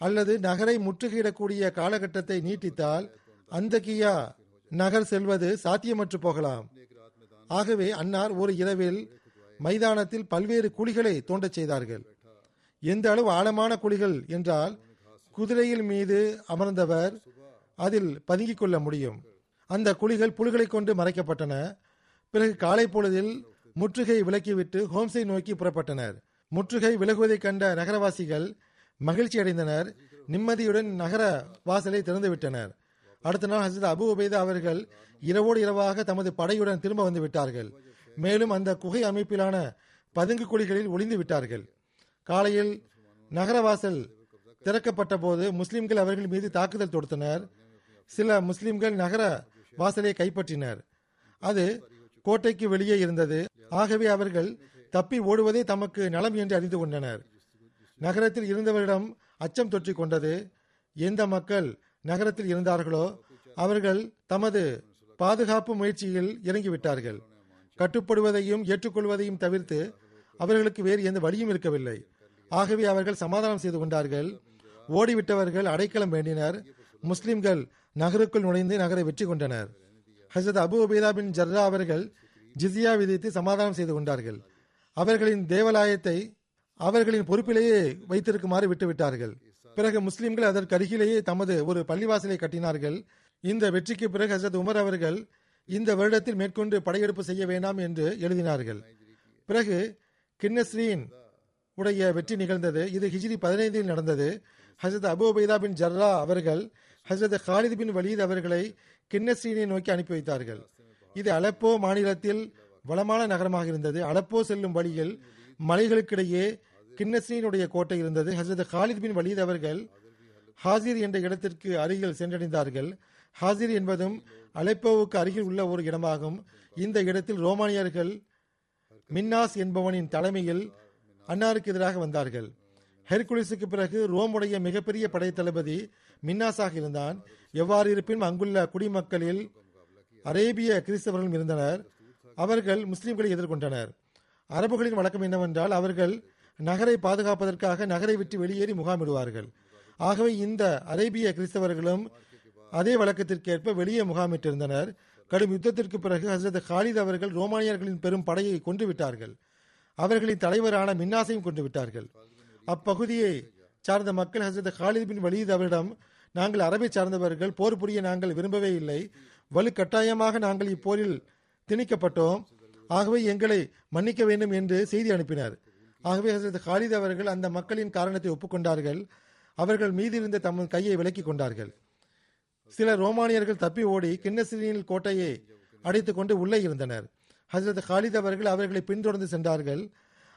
அல்லது நகரை முற்றுகையிடக்கூடிய காலகட்டத்தை நீட்டித்தால் அந்தகியா நகர் செல்வது சாத்தியமற்று போகலாம். ஆகவே அன்னார் ஒரு இரவில் மைதானத்தில் பல்வேறு குழிகளை தோண்டச் செய்தார்கள். எந்த அளவு ஆழமான குழிகள் என்றால் குதிரையில் மீது அமர்ந்தவர் அதில் பதுங்கிக் கொள்ள முடியும். அந்த குழிகள் புலிகளை கொண்டு மறைக்கப்பட்டன. பிறகு காலை பொழுதில் முற்றுகை விலக்கிவிட்டு ஹோம்ஸை நோக்கி புறப்பட்டனர். முற்றுகை விலகுவதைக் கண்ட நகரவாசிகள் மகிழ்ச்சி அடைந்தனர். நிம்மதியுடன் நகர வாசலை திறந்துவிட்டனர் அடுத்த நாள் ஹசரத் அபு உபைதா அவர்கள் இரவோடு இரவாக தமது படையுடன் திரும்ப வந்து விட்டார்கள். மேலும் அந்த குகை அமைப்பிலான பதுங்கு குழிகளில் ஒளிந்து விட்டார்கள். காலையில் நகரவாசல் திறக்கப்பட்ட போது முஸ்லிம்கள் அவர்கள் மீது தாக்குதல் தொடுத்தனர். சில முஸ்லிம்கள் நகர வாசலை கைப்பற்றினர். அது கோட்டைக்கு வெளியே இருந்தது. ஆகவே அவர்கள் தப்பி ஓடுவதே தமக்கு நலம் என்று அறிந்து கொண்டனர். நகரத்தில் இருந்தவரிடம் அச்சம் தொற்றிக் கொண்டது. எந்த மக்கள் நகரத்தில் இருந்தார்களோ அவர்கள் தமது பாதுகாப்பு முயற்சியில் இறங்கிவிட்டார்கள். கட்டுப்படுவதையும் ஏற்றுக்கொள்வதையும் தவிர்த்து அவர்களுக்கு வேறு எந்த வழியும் இருக்கவில்லை. ஆகவே அவர்கள் சமாதானம் செய்து கொண்டார்கள். ஓடிவிட்டவர்கள் அடைக்கலம் வேண்டினர். முஸ்லிம்கள் நகருக்குள் நுழைந்து நகரை வெற்றி கொண்டனர். ஹசரத் அபு உபேதா பின் ஜர்ரா அவர்கள் ஜிசியா விதித்து சமாதானம் செய்து கொண்டார்கள். அவர்களின் தேவாலயத்தை அவர்களின் பொறுப்பிலேயே வைத்திருக்குமாறு விட்டுவிட்டார்கள். பிறகு முஸ்லிம்கள் அதற்கு அருகிலேயே தமது ஒரு பள்ளிவாசலை கட்டினார்கள். இந்த வெற்றிக்கு பிறகு ஹசரத் உமர் அவர்கள் இந்த வருடத்தில் மேற்கொண்டு படையெடுப்பு செய்ய வேண்டாம் என்று எழுதினார்கள். பிறகு கின்னஸ்ரீன் உடைய வெற்றி நிகழ்ந்தது. இது ஹிஜ்ரி பதினைந்தில் நடந்தது. ஹசரத் அபு உபைதா பின் ஜர்ரா அவர்கள் ஹசரத் ஹாலித் பின் வலீத் அவர்களை கின்னஸ்ரீனை நோக்கி அனுப்பி வைத்தார்கள். இது அலப்போ மாநிலத்தில் வளமான நகரமாக இருந்தது. அலப்போ செல்லும் வழியில் மலைகளுக்கிடையே கின்னஸ்ரீனுடைய கோட்டை இருந்தது. ஹசரத் ஹாலித் பின் வலீத் அவர்கள் ஹாசிர் என்ற இடத்திற்கு அருகில் சென்றடைந்தார்கள். ஹாசிர் என்பதும் அலைப்போவுக்கு அருகில் உள்ள ஒரு இடமாகும். இந்த இடத்தில் ரோமானியர்கள் மின்னாஸ் என்பவனின் தலைமையில் அன்னாருக்கு எதிராக வந்தார்கள். ஹெர்குலிஸுக்கு பிறகு ரோமுடைய மிகப்பெரிய படை தளபதி மின்னாஸாக இருந்தான். எவ்வாறு இருப்பினும் அங்குள்ள குடிமக்களில் அரேபிய கிறிஸ்தவர்களும் இருந்தனர். அவர்கள் முஸ்லிம்களை எதிர்கொண்டனர். அரபுகளின் வழக்கம் என்னவென்றால் அவர்கள் நகரை பாதுகாப்பதற்காக நகரை விட்டு வெளியேறி முகாமிடுவார்கள். ஆகவே இந்த அரேபிய கிறிஸ்தவர்களும் அதே வழக்கத்திற்கேற்ப வெளியே முகாமிட்டிருந்தனர். கடும் யுத்தத்திற்கு பிறகு ஹசரத் ஹாலித் அவர்கள் ரோமானியர்களின் பெரும் படையை கொன்று விட்டார்கள் அவர்களின் தலைவரான மின்னாசையும் கொண்டு விட்டார்கள் அப்பகுதியை சார்ந்த மக்கள் ஹசரத் ஹாலித் பின் வலீத் அவரிடம் நாங்கள் அரபை சார்ந்தவர்கள் போர் புரிய நாங்கள் விரும்பவே இல்லை. வலு கட்டாயமாக நாங்கள் இப்போரில் திணிக்கப்பட்டோம். ஆகவே எங்களை மன்னிக்க வேண்டும் என்று செய்தி அனுப்பினார். ஆகவே ஹசரத் ஹாலித் அவர்கள் அந்த மக்களின் காரணத்தை ஒப்புக்கொண்டார்கள். அவர்கள் மீதி இருந்த தம் கையை விலக்கிக் கொண்டார்கள். சில ரோமானியர்கள் தப்பி ஓடி கிண்ணசிரியின் கோட்டையை அடைத்துக் கொண்டு உள்ளே இருந்தனர். ஹசரத் ஹாலித் அவர்கள் அவர்களை பின்தொடர்ந்து சென்றார்கள்.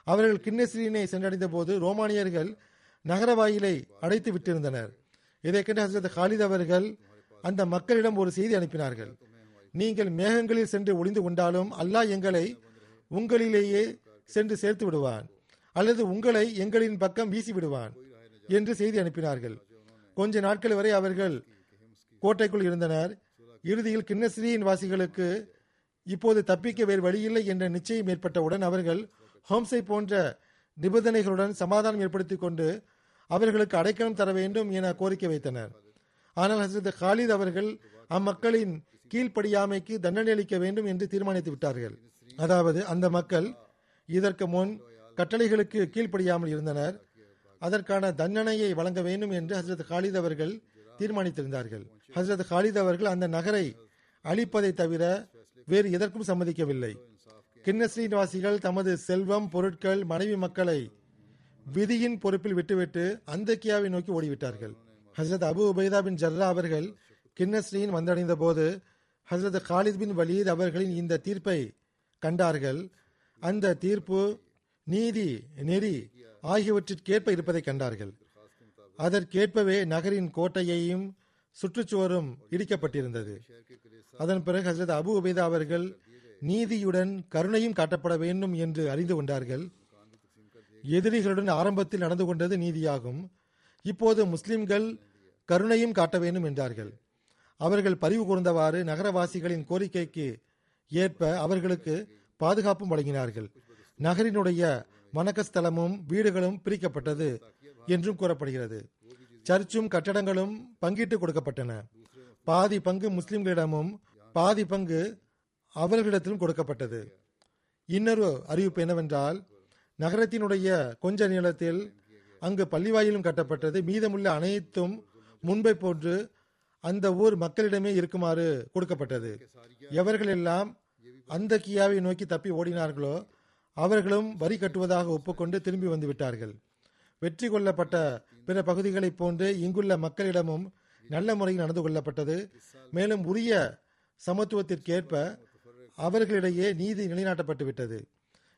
அவர்கள் கிண்ணசிரியினை சென்றடைந்த போது ரோமானியர்கள் நகர வாயிலை அடைத்து விட்டிருந்தனர். இதை கண்டு ஹசரத் ஹாலித் அவர்கள் அந்த மக்களிடம் ஒரு செய்தி அனுப்பினார்கள். நீங்கள் மேகங்களில் சென்று ஒளிந்து கொண்டாலும் அல்லாஹ் எங்களை உங்களிலேயே சென்று சேர்த்து விடுவான் அல்லது உங்களை எங்களின் பக்கம் வீசி விடுவான் என்று செய்தி அனுப்பினார்கள். கொஞ்ச நாட்கள் வரை அவர்கள் கோட்டைக்குள் இருந்தனர். இறுதியில் கிண்ணஸ்ரீயின் வாசிகளுக்கு இப்போது தப்பிக்க வேறு வழியில்லை என்ற நிச்சயம் ஏற்பட்டவுடன் அவர்கள் ஹோம்ஸை போன்ற நிபந்தனைகளுடன் சமாதானம் ஏற்படுத்திக் கொண்டு அவர்களுக்கு அடைக்கலம் தர வேண்டும் என கோரிக்கை வைத்தனர். ஆனால் ஹசரத் ஹாலித் அவர்கள் அம்மக்களின் கீழ்ப்படியாமைக்கு தண்டனை அளிக்க வேண்டும் என்று தீர்மானித்து விட்டார்கள். அதாவது அந்த மக்கள் இதற்கு முன் கட்டளைகளுக்கு கீழ்ப்படியாமல் இருந்தனர். அதற்கான தண்டனையை வழங்க வேண்டும் என்று ஹசரத் ஹாலித் அவர்கள் தீர்மானித்திருந்தார்கள். ஹசரத் காலித் அவர்கள் அந்த நகரை அழிப்பதை தவிர வேறு எதற்கும் சம்மதிக்கவில்லை. கிண்ணஸ்ரீனிவாசிகள் தமது செல்வம் பொருட்கள் மனைவி மக்களை விதியின் பொறுப்பில் விட்டுவிட்டு அந்தக்கியாவை நோக்கி ஓடிவிட்டார்கள். ஹசரத் அபு உபைதா பின் ஜர்ரா அவர்கள் கிண்ணஸ்ரீன் வந்தடைந்த போது ஹசரத் ஹாலித் பின் வலீத் அவர்களின் இந்த தீர்ப்பை கண்டார்கள். அந்த தீர்ப்பு நீதி நெறி ஆகியவற்றிற்கேற்ப இருப்பதை கண்டார்கள். அதற்கேற்பவே நகரின் கோட்டையையும் சுற்றுச்சுவரும் இடிக்கப்பட்டிருந்தது. அதன் பிறகு ஹசரத் அபு உபேதா அவர்கள் நீதியுடன் கருணையும் காட்டப்பட வேண்டும் என்று அறிந்து கொண்டார்கள். எதிரிகளுடன் ஆரம்பத்தில் நடந்து கொண்டது நீதியாகும். இப்போது முஸ்லிம்கள் கருணையும் காட்ட வேண்டும் என்றார்கள். அவர்கள் பதிவு கூர்ந்தவாறு நகரவாசிகளின் கோரிக்கைக்கு ஏற்ப அவர்களுக்கு பாதுகாப்பும் வழங்கினார்கள். நகரினுடைய வணக்கஸ்தலமும் வீடுகளும் பிரிக்கப்பட்டது. என்றும் கூறப்படுகிறது. சர்ச்சும் கட்டடங்களும் பங்கிட்டு கொடுக்கப்பட்டன. பாதி பங்கு முஸ்லிம்களிடமும் பாதி பங்கு அவர்களிடத்திலும் கொடுக்கப்பட்டது. இன்னொரு அறிவிப்பு என்னவென்றால் நகரத்தினுடைய கொஞ்ச நிலத்தில் அங்கு பள்ளிவாயிலும் கட்டப்பட்டது. மீதமுள்ள அனைத்தும் முன்பை போன்று அந்த ஊர் மக்களிடமே இருக்குமாறு கொடுக்கப்பட்டது. எவர்களெல்லாம் அந்த கியாவை நோக்கி தப்பி ஓடினார்களோ அவர்களும் வரி கட்டுவதாக ஒப்புக்கொண்டு திரும்பி வந்து விட்டார்கள். வெற்றி கொள்ளப்பட்ட பிற பகுதிகளைப் போன்று இங்குள்ள மக்களிடமும் நல்ல முறையில் நடந்து கொள்ளப்பட்டது. மேலும் உரிய சமத்துவத்திற்கேற்ப அவர்களிடையே நீதி நிலைநாட்டப்பட்டு விட்டது.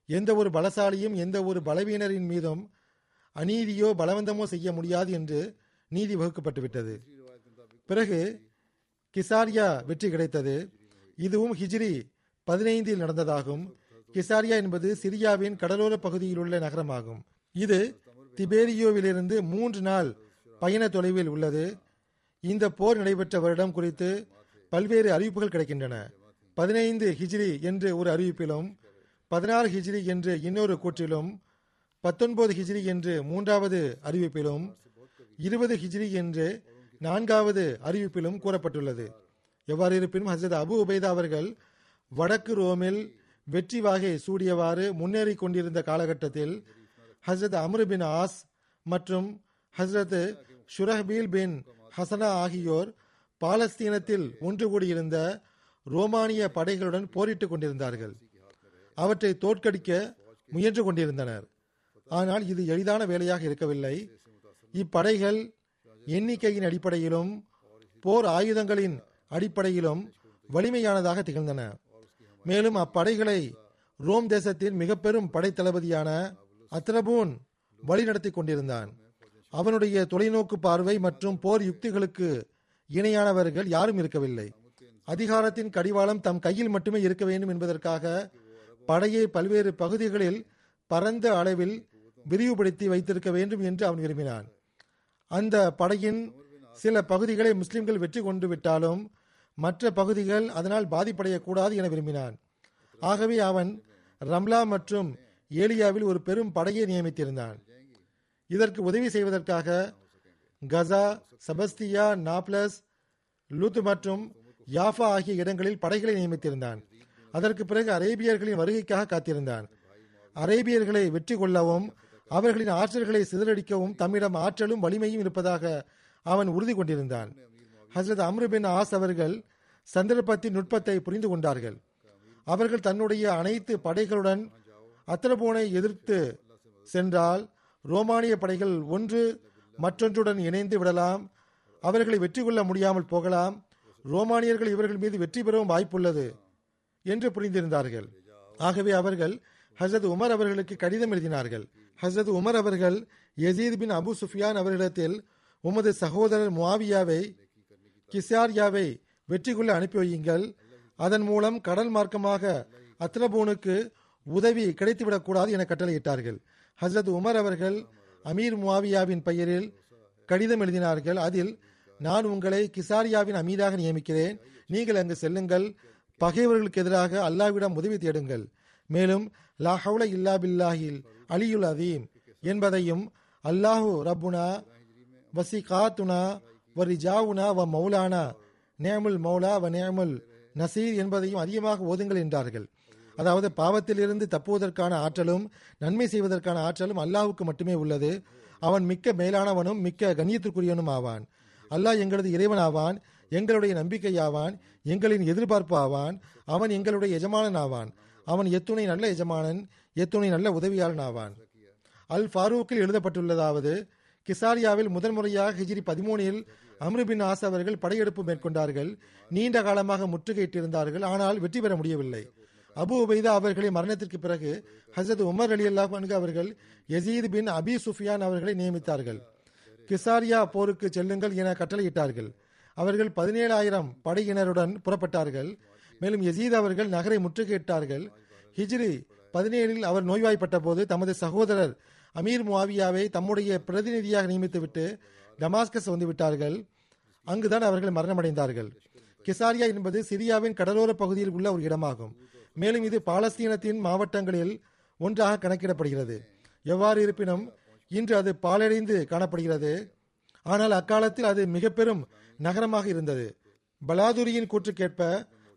எந்த ஒரு பலசாலியும் எந்த ஒரு பலவீனரின் மீதும் அநீதியோ பலவந்தமோ செய்ய முடியாது என்று நீதி வகுக்கப்பட்டு விட்டது. பிறகு கிசாரியா வெற்றி கிடைத்தது. இதுவும் ஹிஜ்ரி பதினைந்தில் நடந்ததாகும். கிசாரியா என்பது சிரியாவின் கடலோர பகுதியில் உள்ள நகரமாகும். இது திபேரியோவிலிருந்து மூன்று நாள் பயண தொலைவில் உள்ளது. இந்த போர் நடைபெற்ற வருடம் குறித்து பல்வேறு அறிவிப்புகள் கிடைக்கின்றன. பதினைந்து ஹிஜ்ரி என்று ஒரு அறிவிப்பிலும் பதினாறு ஹிஜ்ரி என்று இன்னொரு கூற்றிலும் பத்தொன்பது ஹிஜ்ரி என்று மூன்றாவது அறிவிப்பிலும் இருபது ஹிஜ்ரி என்று நான்காவது அறிவிப்பிலும் கூறப்பட்டுள்ளது. எவ்வாறு இருப்பினும் ஹசரத் அபு உபைதா அவர்கள் வடக்கு ரோமில் வெற்றி வாகை சூடியவாறு முன்னேறி கொண்டிருந்த காலகட்டத்தில் ஹசரத் அம்ரு பின் ஆஸ் மற்றும் ஹசரத் ஷுரஹ்பீல் பின் ஹசனா ஆகியோர் பாலஸ்தீனத்தில் ஒன்று கூடியிருந்த ரோமானிய படைகளுடன் போரிட்டுக் கொண்டிருந்தார்கள். அவற்றை தோற்கடிக்க முயன்று கொண்டிருந்தனர். ஆனால் இது எளிதான வேலையாக இருக்கவில்லை. இப்படைகள் எண்ணிக்கையின் அடிப்படையிலும் போர் ஆயுதங்களின் அடிப்படையிலும் வலிமையானதாக திகழ்ந்தன. மேலும் அப்படைகளை ரோம் தேசத்தின் மிக பெரும் படைத்தளபதியான அத்ரபூன் வழிநடத்தி கொண்டிருந்தான். அவனுடைய தொலைநோக்கு பார்வை மற்றும் போர் யுக்திகளுக்கு இணையானவர்கள் யாரும் இருக்கவில்லை. அதிகாரத்தின் கடிவாளம் தம் கையில் மட்டுமே இருக்க வேண்டும் என்பதற்காக படையை பல்வேறு பகுதிகளில் பரந்த அளவில் விரிவுபடுத்தி வைத்திருக்க வேண்டும் என்று அவன் விரும்பினான். அந்த படையின் சில பகுதிகளை முஸ்லிம்கள் வெற்றி கொண்டு விட்டாலும் மற்ற பகுதிகள் அதனால் பாதிப்படையக்கூடாது என விரும்பினான். ஆகவே அவன் ரம்லா மற்றும் ஏலியாவில் ஒரு பெரும் படையை நியமித்திருந்தான் இதற்கு உதவி செய்வதற்காக கசா சபஸ்தியா நாப்லஸ் லூத் மற்றும் யாஃபா ஆகிய இடங்களில் படைகளை நியமித்திருந்தான். அதற்கு பிறகு அரேபியர்களின் வருகைக்காக காத்திருந்தான் அரேபியர்களை வெற்றி கொள்ளவும் அவர்களின் ஆற்றல்களை சிதறடிக்கவும் தம்மிடம் ஆற்றலும் வலிமையும் இருப்பதாக அவன் உறுதி கொண்டிருந்தான். ஹசரத் அம்ருபின் ஆஸ் அவர்கள் சந்தர்ப்பத்தின் நுட்பத்தை புரிந்து கொண்டார்கள். அவர்கள் தன்னுடைய அனைத்து படைகளுடன் அத்திரபோனை எதிர்த்து சென்றால் ரோமானிய படைகள் ஒன்று மற்றொன்றுடன் இணைந்து விடலாம். அவர்களை வெற்றி கொள்ள முடியாமல் போகலாம். ரோமானியர்கள் இவர்கள் மீது வெற்றி பெறவும் வாய்ப்புள்ளது என்று புரிந்திருந்தார்கள். ஆகவே அவர்கள் ஹசரத் உமர் அவர்களுக்கு கடிதம் எழுதினார்கள். ஹசரத் உமர் அவர்கள் யசீத் பின் அபு சுஃபியான் அவர்களிடத்தில் உமது சகோதரர் முவாவியாவை கிசார்யாவை வெற்றி கொள்ள அனுப்பி வையுங்கள். அதன் மூலம் கடல் மார்க்கமாக அத்ரபூனுக்கு உதவி கிடைத்துவிடக்கூடாது என கட்டளையிட்டார்கள். ஹசரத் உமர் அவர்கள் அமீர் முவாவியாவின் பெயரில் கடிதம் எழுதினார்கள். அதில் நான் உங்களை கிசாரியாவின் அமீதாக நியமிக்கிறேன். நீங்கள் அங்கு செல்லுங்கள். பகைவர்களுக்கு எதிராக அல்லாவிடம் உதவி தேடுங்கள். மேலும் லாஹவுல இல்லா பில்லாஹில் அலியுல் அதீம் என்பதையும் அல்லாஹு ரப்புனா வசிகாத்துனா வரி ஜாவுனா வ மௌலானா நேமுல் மௌலா வ நேமுல் நசீர் என்பதையும் அதிகமாக ஓதுங்கள் என்றார்கள். அதாவது பாவத்திலிருந்து தப்புவதற்கான ஆற்றலும் நன்மை செய்வதற்கான ஆற்றலும் அல்லாஹுக்கு மட்டுமே உள்ளது. அவன் மிக்க மேலானவனும் மிக்க கண்ணியத்திற்குரியவனும் ஆவான். அல்லாஹ் எங்களது இறைவன் ஆவான் எங்களுடைய நம்பிக்கையாவான் எங்களின் எதிர்பார்ப்பு ஆவான் அவன் எங்களுடைய எஜமானன் ஆவான் அவன் எத்துணை நல்ல எஜமானன் எத்துணை நல்ல உதவியாளன் ஆவான் அல் ஃபாரூக்கில் எழுதப்பட்டுள்ளதாவது கிசாரியாவில் முதன்முறையாக ஹிஜிரி ஹிஜ்ரி பதிமூனில் அம்ருபின் ஆஸ் அவர்கள் படையெடுப்பு மேற்கொண்டார்கள். நீண்ட காலமாக முற்றுகையிட்டிருந்தார்கள் ஆனால் வெற்றி பெற முடியவில்லை. அபு உபைதா அவர்களின் மரணத்திற்கு பிறகு ஹசரத் உமர் அலி அல்லாஹ் அவர்கள் யசீத் பின் அபி சுஃபியான் அவர்களை நியமித்தார்கள். கிசாரியா போருக்கு செல்லுங்கள் என கட்டளையிட்டார்கள். அவர்கள் பதினேழாயிரம் படையினருடன் புறப்பட்டார்கள். மேலும் யசீத் அவர்கள் நகரை முற்றுகையிட்டார்கள். ஹிஜ்ரி பதினேழில் அவர் நோய்வாய்ப்பட்ட போது தமது சகோதரர் அமீர் முவாவியாவை தம்முடைய பிரதிநிதியாக நியமித்துவிட்டு டமாஸ்கஸ் வந்துவிட்டார்கள். அங்குதான் அவர்கள் மரணமடைந்தார்கள். கிசாரியா என்பது சிரியாவின் கடலோர பகுதியில் உள்ள ஒரு இடமாகும். மேலும் இது பாலஸ்தீனத்தின் மாவட்டங்களில் ஒன்றாக கணக்கிடப்படுகிறது. எவ்வாறு இருப்பினும் இன்று அது பாலடைந்து காணப்படுகிறது. ஆனால் அக்காலத்தில் அது மிக பெரும் நகரமாக இருந்தது. பலாதுரியின் கூற்றுக்கேற்ப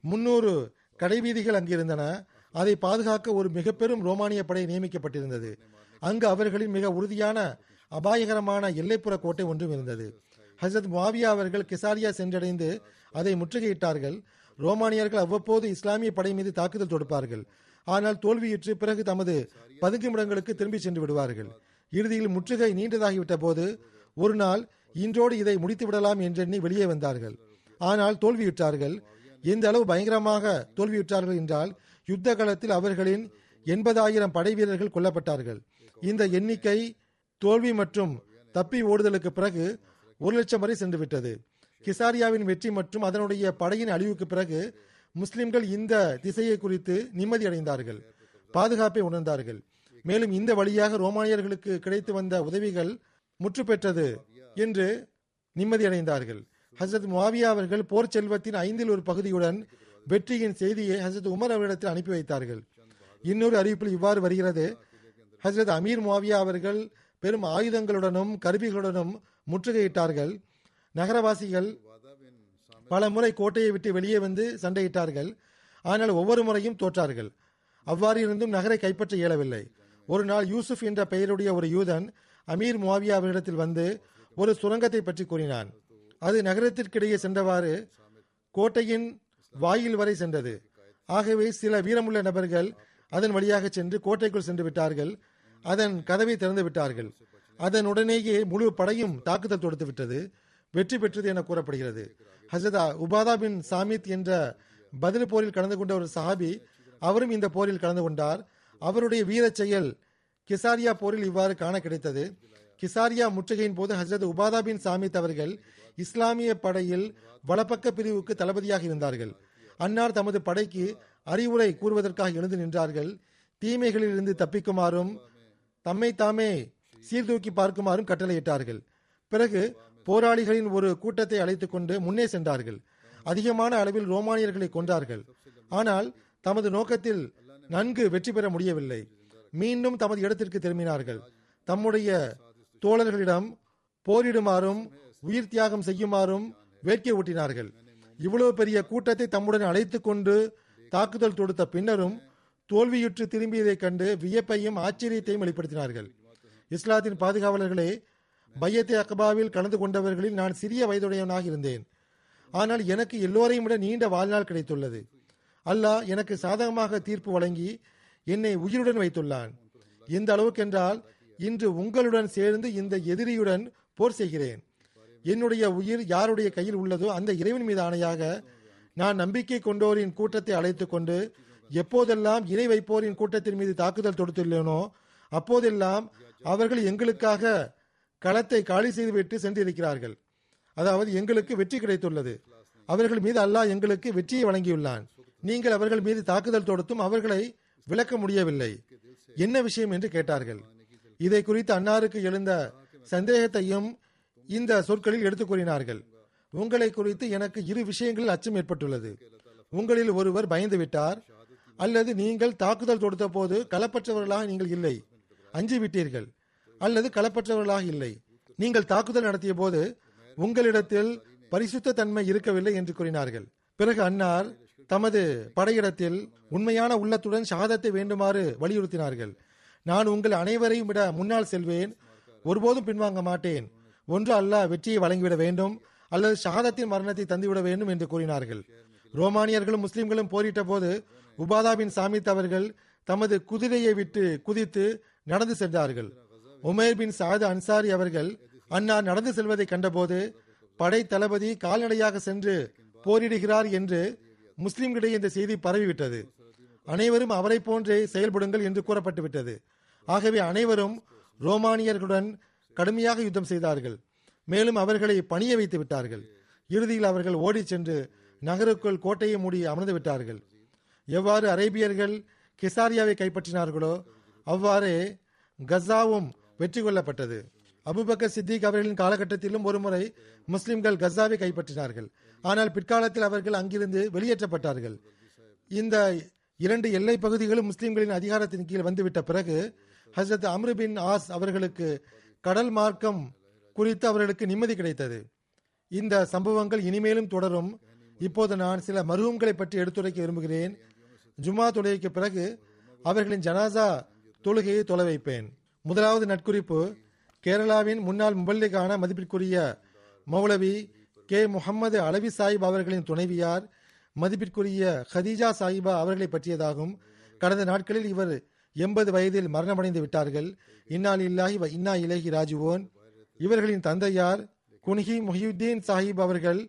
முன்னூறு கடைவீதிகள் அங்கு இருந்தன. அதை பாதுகாக்க ஒரு மிக பெரும் ரோமானிய படை நியமிக்கப்பட்டிருந்தது. அங்கு அவர்களின் மிக உறுதியான அபாயகரமான எல்லைப்புற கோட்டை ஒன்றும் இருந்தது. ஹசரத் மாவியா அவர்கள் கிசாரியா சென்றடைந்து அதை முற்றுகையிட்டார்கள். ரோமானியர்கள் அவ்வப்போது இஸ்லாமிய படை மீது தாக்குதல் தொடுப்பார்கள். ஆனால் தோல்வியுற்று பிறகு தமது பதுங்குமிடங்களுக்கு திரும்பி சென்று விடுவார்கள். இறுதியில் முற்றுகை நீண்டதாகிவிட்ட போது ஒரு நாள் இன்றோடு இதை முடித்து விடலாம் என்றெண்ணி வெளியே வந்தார்கள். ஆனால் தோல்வியுற்றார்கள். எந்த அளவு பயங்கரமாக தோல்வியுற்றார்கள் என்றால் யுத்த காலத்தில் அவர்களின் எண்பதாயிரம் படை வீரர்கள் கொல்லப்பட்டார்கள். இந்த எண்ணிக்கை தோல்வி மற்றும் தப்பி ஓடுதலுக்கு பிறகு ஒரு லட்சம் வரை சென்றுவிட்டது. கிசாரியாவின் வெற்றி மற்றும் அதனுடைய படையின் அழிவுக்கு பிறகு முஸ்லிம்கள் இந்த திசையை குறித்து நிம்மதி அடைந்தார்கள் பாதுகாப்பை உணர்ந்தார்கள். மேலும் இந்த வழியாக ரோமானியர்களுக்கு கிடைத்து வந்த உதவிகள் முற்று பெற்றது என்று நிம்மதியடைந்தார்கள். ஹசரத் முவாவியா அவர்கள் போர் செல்வத்தின் ஐந்தில் ஒரு பகுதியுடன் வெற்றியின் செய்தியை ஹசரத் உமர் அவரிடத்தில் அனுப்பி வைத்தார்கள். இன்னொரு அறிவிப்பில் இவ்வாறு வருகிறது. ஹசரத் அமீர் முவாவியா அவர்கள் பெரும் ஆயுதங்களுடனும் கருவிகளுடனும் முற்றுகையிட்டார்கள். நகரவாசிகள் பல முறை கோட்டையை விட்டு வெளியே வந்து சண்டையிட்டார்கள். ஆனால் ஒவ்வொரு முறையும் தோற்றார்கள். அவ்வாறு இருந்தும் நகரை கைப்பற்ற இயலவில்லை. ஒரு நாள் யூசுப் என்ற பெயருடைய ஒரு யூதன் அமீர் முவாவியா அவரிடத்தில் வந்து ஒரு சுரங்கத்தை பற்றி கூறினான். அது நகரத்திற்கிடையே சென்றவாறு கோட்டையின் வாயில் வரை சென்றது. ஆகவே சில வீரமுள்ள நபர்கள் அதன் வழியாக சென்று கோட்டைக்குள் சென்று விட்டார்கள். அதன் கதவை திறந்து விட்டார்கள். அதனுடனேயே முழு படையும் தாக்குதல் தொடுத்து விட்டது. வெற்றி பெற்றது என கூறப்படுகிறது. ஹசரத் உபாதா பின் சாமித் என்ற பதில் போரில் கலந்து கொண்ட ஒரு சஹாபி அவரும் இந்த போரில் கலந்து கொண்டார். அவருடைய வீர செயல் கிசாரியா போரில் இவ்வாறு காண கிடைத்தது. கிசாரியா முற்றுகையின் போது ஹசரத் உபாதா பின் சாமித் அவர்கள் இஸ்லாமிய படையில் வலப்பக்க பிரிவுக்கு தளபதியாக இருந்தார்கள். அன்னார் தமது படைக்கு அறிவுரை கூறுவதற்காக எழுந்து நின்றார்கள். தீமைகளில் இருந்து தப்பிக்குமாறும் தம்மை தாமே சீர்தூக்கி பார்க்குமாறும் கட்டளையிட்டார்கள். பிறகு போராளிகளின் ஒரு கூட்டத்தை அழைத்துக் கொண்டு முன்னே சென்றார்கள். அதிகமான அளவில் ரோமானியர்களை கொன்றார்கள். ஆனால் தமது நோக்கத்தில் நன்கு வெற்றி பெற முடியவில்லை. மீண்டும் தமது இடத்திற்கு திரும்பினார்கள். தம்முடைய தோழர்களிடம் போரிடுமாறும் உயிர் தியாகம் செய்யுமாறும் வேட்கை ஊட்டினார்கள். இவ்வளவு பெரிய கூட்டத்தை தம்முடன் அழைத்துக் கொண்டு தாக்குதல் தொடுத்த பின்னரும் தோல்வியுற்று திரும்பியதைக் கண்டு வியப்பையும் ஆச்சரியத்தையும் வெளிப்படுத்தினார்கள். இஸ்லாத்தின் பாதுகாவலர்களே பையத்தை அக்பாவில் கலந்து கொண்டவர்களில் நான் சிறிய வயதுடையவனாக இருந்தேன். ஆனால் எனக்கு எல்லோரையும் விட நீண்ட வாழ்நாள் கிடைத்துள்ளது. அல்லாஹ் எனக்கு சாதகமாக தீர்ப்பு வழங்கி என்னை உயிருடன் வைத்துள்ளான். எந்த அளவுக்கென்றால் இன்று உங்களுடன் சேர்ந்து இந்த எதிரியுடன் போர் செய்கிறேன். என்னுடைய உயிர் யாருடைய கையில் உள்ளதோ அந்த இறைவன் மீது ஆணையாக நான் நம்பிக்கை கொண்டோரின் கூட்டத்தை அழைத்துக் கொண்டு எப்போதெல்லாம் இணை வைப்போரின் கூட்டத்தின் மீது தாக்குதல் தொடுத்துள்ளேனோ அப்போதெல்லாம் அவர்கள் எங்களுக்காக களத்தை காலி செய்துவிட்டு சென்றிருக்கிறார்கள். அதாவது எங்களுக்கு வெற்றி கிடைத்துள்ளது. அவர்கள் மீது அல்லாஹ் எங்களுக்கு வெற்றியை வழங்கியுள்ளான். நீங்கள் அவர்கள் மீது தாக்குதல் தொடுத்தும் அவர்களை விளக்க முடியவில்லை. என்ன விஷயம் என்று கேட்டார்கள். இதை குறித்து அன்னாருக்கு எழுந்த சந்தேகத்தையும் இந்த சொற்களில் எடுத்துக் கூறினார்கள். உங்களை குறித்து எனக்கு இரு விஷயங்களில் அச்சம் ஏற்பட்டுள்ளது. உங்களில் ஒருவர் பயந்து விட்டார் அல்லது நீங்கள் தாக்குதல் தொடுத்த போது களப்பற்றவர்களாக நீங்கள் இல்லை அஞ்சு விட்டீர்கள் அல்லது களப்பற்றவர்களாக இல்லை. நீங்கள் தாக்குதல் நடத்திய போது உங்களிடத்தில் பரிசுத்த தன்மை இருக்கவில்லை என்று கூறினார்கள். பிறகு அன்னார் தமது படையிடத்தில் உண்மையான உள்ளத்துடன் ஷாதத்தை வேண்டுமாறு வலியுறுத்தினார்கள். நான் உங்கள் அனைவரையும் விட முன்னால் செல்வேன். ஒருபோதும் பின்வாங்க மாட்டேன். ஒன்று அல்லாஹ் வெற்றியை வழங்கிவிட வேண்டும் அல்லது சாதத்தின் மரணத்தை தந்துவிட வேண்டும் என்று கூறினார்கள். ரோமானியர்களும் முஸ்லிம்களும் போரிட்ட போது உபாதாபின் சாமித் அவர்கள் தமது குதிரையை விட்டு குதித்து நடந்து சென்றார்கள். உமேர் பின் சாது அன்சாரி அவர்கள் அன்னார் நடந்து செல்வதை கண்டபோது படை தளபதி கால்நடையாக சென்று போரிடுகிறார் என்று முஸ்லிம்களிடையே இந்த செய்தி பரவிவிட்டது. அனைவரும் அவரை போன்றே செயல்படுங்கள் என்று கூறப்பட்டுவிட்டது. ஆகவே அனைவரும் ரோமானியர்களுடன் கடுமையாக யுத்தம் செய்தார்கள். மேலும் அவர்களை பணிய வைத்து விட்டார்கள். இறுதியில் அவர்கள் ஓடிச் சென்று நகருக்குள் கோட்டையை மூடி அமர்ந்து விட்டார்கள். எவ்வாறு அரேபியர்கள் கிசாரியாவை கைப்பற்றினார்களோ அவ்வாறே கசாவும் வெற்றி கொள்ளப்பட்டது அபுபக்கர் சித்திக் அவர்களின் காலகட்டத்திலும் ஒருமுறை முஸ்லிம்கள் கசாவை கைப்பற்றினார்கள். ஆனால் பிற்காலத்தில் அவர்கள் அங்கிருந்து வெளியேற்றப்பட்டார்கள். இந்த இரண்டு எல்லை பகுதிகளும் முஸ்லிம்களின் அதிகாரத்தின் கீழ் வந்துவிட்ட பிறகு ஹசரத் அம்ரு பின் ஆஸ் அவர்களுக்கு கடல் மார்க்கம் குறித்து அவர்களுக்கு நிம்மதி கிடைத்தது. இந்த சம்பவங்கள் இனிமேலும் தொடரும். இப்போது நான் சில மருவங்களை பற்றி எடுத்துரைக்க விரும்புகிறேன். ஜுமா தொழுகைக்கு பிறகு அவர்களின் ஜனாசா தொழுகையை தொலை வைப்பேன். முதலாவது நட்குறிப்பு கேரளாவின் முன்னாள் முபல்லிகான மதிப்பிற்குரிய மௌலவி கே. முகமது அலவி சாஹிப் அவர்களின் துணைவியார் மதிப்பிற்குரிய ஹதீஜா சாஹிபா அவர்களை பற்றியதாகும். கடந்த நாட்களில் இவர் எண்பது வயதில் மரணமடைந்து விட்டார்கள். இன்னால் இல்லாஹி இன்னா இலகி ராஜுவோன் இவர்களின் தந்தையார் குன்ஹி முஹியுத்தீன் சாஹிப் அவர்கள்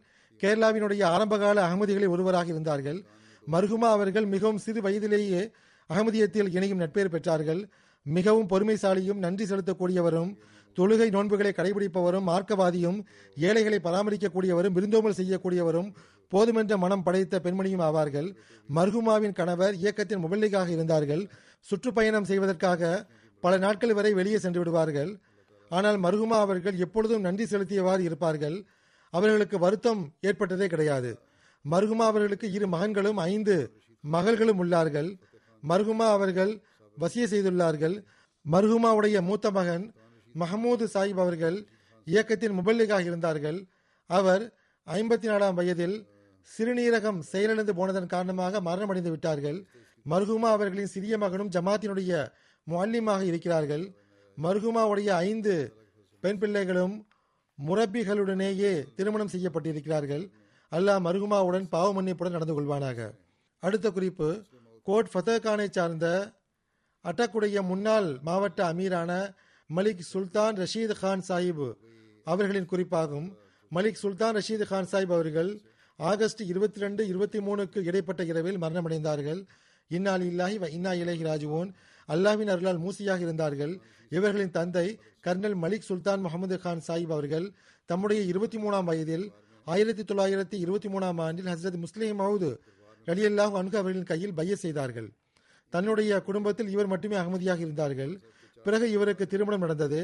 கேரளாவினுடைய ஆரம்பகால அகமதிகளில் ஒருவராக இருந்தார்கள். மர்ஹுமா அவர்கள் மிகவும் சிறு வயதிலேயே அகமதியத்தில் இணையும் நட்பெயர் பெற்றார்கள். மிகவும் பொறுமைசாலியும் நன்றி செலுத்தக்கூடியவரும் தொழுகை நோன்புகளை கடைபிடிப்பவரும் மார்க்கவாதியும் ஏழைகளை பராமரிக்கக்கூடியவரும் விருந்தோமல் செய்யக்கூடியவரும் போதுமென்ற மனம் படைத்த பெண்மணியும் ஆவார்கள். மர்ஹுமாவின் கணவர் இயக்கத்தின் முபல்லிகாக இருந்தார்கள். சுற்றுப்பயணம் செய்வதற்காக பல நாட்கள் வரை வெளியே சென்று விடுவார்கள். ஆனால் மர்ஹுமா அவர்கள் எப்பொழுதும் நன்றி செலுத்தியவாறு இருப்பார்கள். அவர்களுக்கு வருத்தம் ஏற்பட்டதே கிடையாது. மர்ஹுமா அவர்களுக்கு இரு மகன்களும் ஐந்து மகள்களும் உள்ளார்கள். மர்ஹுமா அவர்கள் வசிய செய்துள்ளார்கள். மர்ஹுமாவுடைய மூத்த மகன் மஹமூது சாஹிப் அவர்கள் இயக்கத்தின் முபல்லிகாக இருந்தார்கள். அவர் ஐம்பத்தி நாலாம் வயதில் சிறுநீரகம் செயலிழந்து போனதன் காரணமாக மரணமடைந்து விட்டார்கள். மர்ஹுமா அவர்களின் சிறிய மகனும் ஜமாத்தினுடைய முல்லிமாக இருக்கிறார்கள். மர்ஹுமாவுடைய ஐந்து பெண் பிள்ளைகளும் முரப்பிகளுடனேயே திருமணம் செய்யப்பட்டிருக்கிறார்கள். அல்லாஹ் மர்ஹுமாவுடன் பாவ மன்னிப்புடன் நடந்து கொள்வானாக. அடுத்த குறிப்பு கோட் ஃபத்தகானை சார்ந்த அட்டக்குடைய முன்னாள் மாவட்ட அமீரான மலிக் சுல்தான் ரஷீத் கான் சாஹிப் அவர்களின் குறிப்பாகும் மலிக் சுல்தான் ரஷீது கான் சாஹிப் அவர்கள் ஆகஸ்ட் இருபத்தி ரெண்டு இருபத்தி மூணுக்கு இடைப்பட்ட இரவில் மரணமடைந்தார்கள். இன்னால் இல்லாஹி இன்னா இலகி ராஜுவோன் அல்லாவின் அருளால் மூசியாக இருந்தார்கள். இவர்களின் தந்தை கர்னல் மலிக் சுல்தான் முகமது கான் சாஹிப் அவர்கள் தம்முடைய இருபத்தி மூணாம் வயதில் ஆயிரத்தி தொள்ளாயிரத்தி இருபத்தி மூணாம் ஆண்டில் ஹசரத் முஸ்லிம் மவுது அலியல்லாஹ் அன்கு அவர்களின் கையில் பைய செய்தார்கள். தன்னுடைய குடும்பத்தில் இவர் மட்டுமே அகமதியாக இருந்தார்கள். பிறகு இவருக்கு திருமணம் நடந்தது.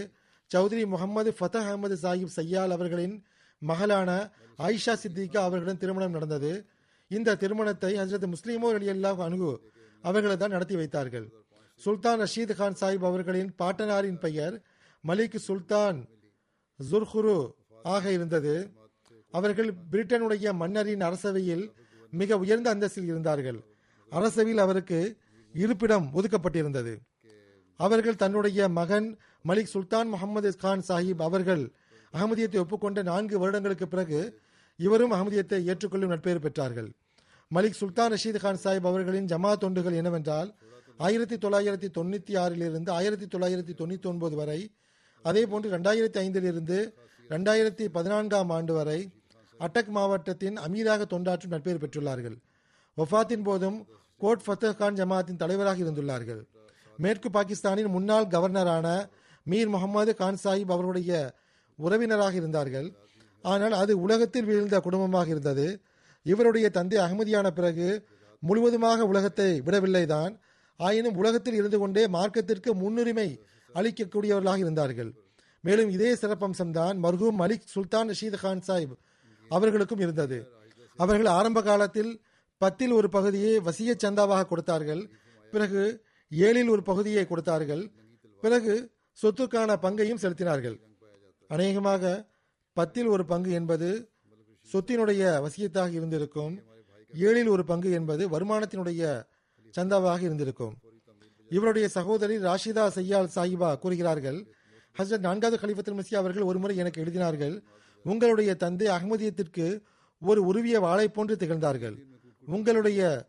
சௌத்ரி முகமது ஃபதஹ் அகமது சாஹிப் சையால் அவர்களின் மகளான ஆயிஷா சித்திகா அவர்களிடம் திருமணம் நடந்தது. இந்த திருமணத்தை ஹசரத் முஸ்லீமோ அலி அனுகு அவர்களை தான் நடத்தி வைத்தார்கள். சுல்தான் ரஷீத் கான் சாஹிப் அவர்களின் பாட்டனாரின் பெயர் மலிக் சுல்தான் ஜுர்ஹுரு ஆக இருந்தது. அவர்கள் பிரிட்டனுடைய மன்னரின் அரசவையில் மிக உயர்ந்த அந்தஸ்தில் இருந்தார்கள். அரசவையில் அவருக்கு இருப்பிடம் ஒதுக்கப்பட்டிருந்தது. அவர்கள் தன்னுடைய மகன் மலிக் சுல்தான் முகமது கான் சாஹிப் அவர்கள் அகமதியத்தை ஒப்புக்கொண்ட நான்கு வருடங்களுக்கு பிறகு இவரும் அகமதியத்தை ஏற்றுக்கொள்ளும் நட்பெயர் பெற்றார்கள். மலிக் சுல்தான் ரஷீத் கான் சாஹிப் அவர்களின் ஜமா தொண்டுகள் என்னவென்றால் ஆயிரத்தி தொள்ளாயிரத்தி தொண்ணூத்தி ஆறிலிருந்து ஆயிரத்தி தொள்ளாயிரத்தி தொண்ணூத்தி ஒன்பது வரை அதே போன்று ரெண்டாயிரத்தி ஐந்திலிருந்து ரெண்டாயிரத்தி பதினான்காம் ஆண்டு வரை அட்டக் மாவட்டத்தின் அமீராக தொண்டாற்றும் நட்பெயர் பெற்றுள்ளார்கள். வஃபாத்தின் போதும் கோட் ஃபத்தஹ் கான் ஜமாத்தின் தலைவராக இருந்துள்ளார்கள். மேற்கு பாகிஸ்தானின் முன்னாள் கவர்னரான மீர் முகமது கான் சாஹிப் அவருடைய உறவினராக இருந்தார்கள். ஆனால் அது உலகத்தில் வீழ்ந்த குடும்பமாக இருந்தது. இவருடைய தந்தை அகமதியான பிறகு முழுவதுமாக உலகத்தை விடவில்லைதான். ஆயினும் உலகத்தில் இருந்து கொண்டே மார்க்கத்திற்கு முன்னுரிமை அளிக்கக்கூடியவர்களாக இருந்தார்கள். மேலும் இதே சிறப்பம்சம்தான் மர்ஹூம் மலிக் சுல்தான் ரஷீத் கான் சாஹிப் அவர்களுக்கும் இருந்தது. அவர்கள் ஆரம்ப காலத்தில் பத்தில் ஒரு பகுதியை வசிய சந்தாவாக கொடுத்தார்கள். பிறகு ஏழில் ஒரு பகுதியை கொடுத்தார்கள். பிறகு சொத்துக்கான பங்கையும் செலுத்தினார்கள். அநேகமாக பத்தில் ஒரு பங்கு என்பது சொத்தினுடைய வசியத்தாக இருந்திருக்கும். ஏழில் ஒரு பங்கு என்பது வருமானத்தினுடைய சந்தாவாக இருந்திருக்கும். இவருடைய சகோதரி ராஷிதா சையால் சாஹிபா கூறுகிறார்கள் ஹசரத் நான்காவது கலிஃபத்துல் மசி அவர்கள் ஒருமுறை எனக்கு எழுதினார்கள் உங்களுடைய தந்தை அகமதியத்திற்கு ஒரு உருவிய வாளை போன்று திகழ்ந்தார்கள். உங்களுடைய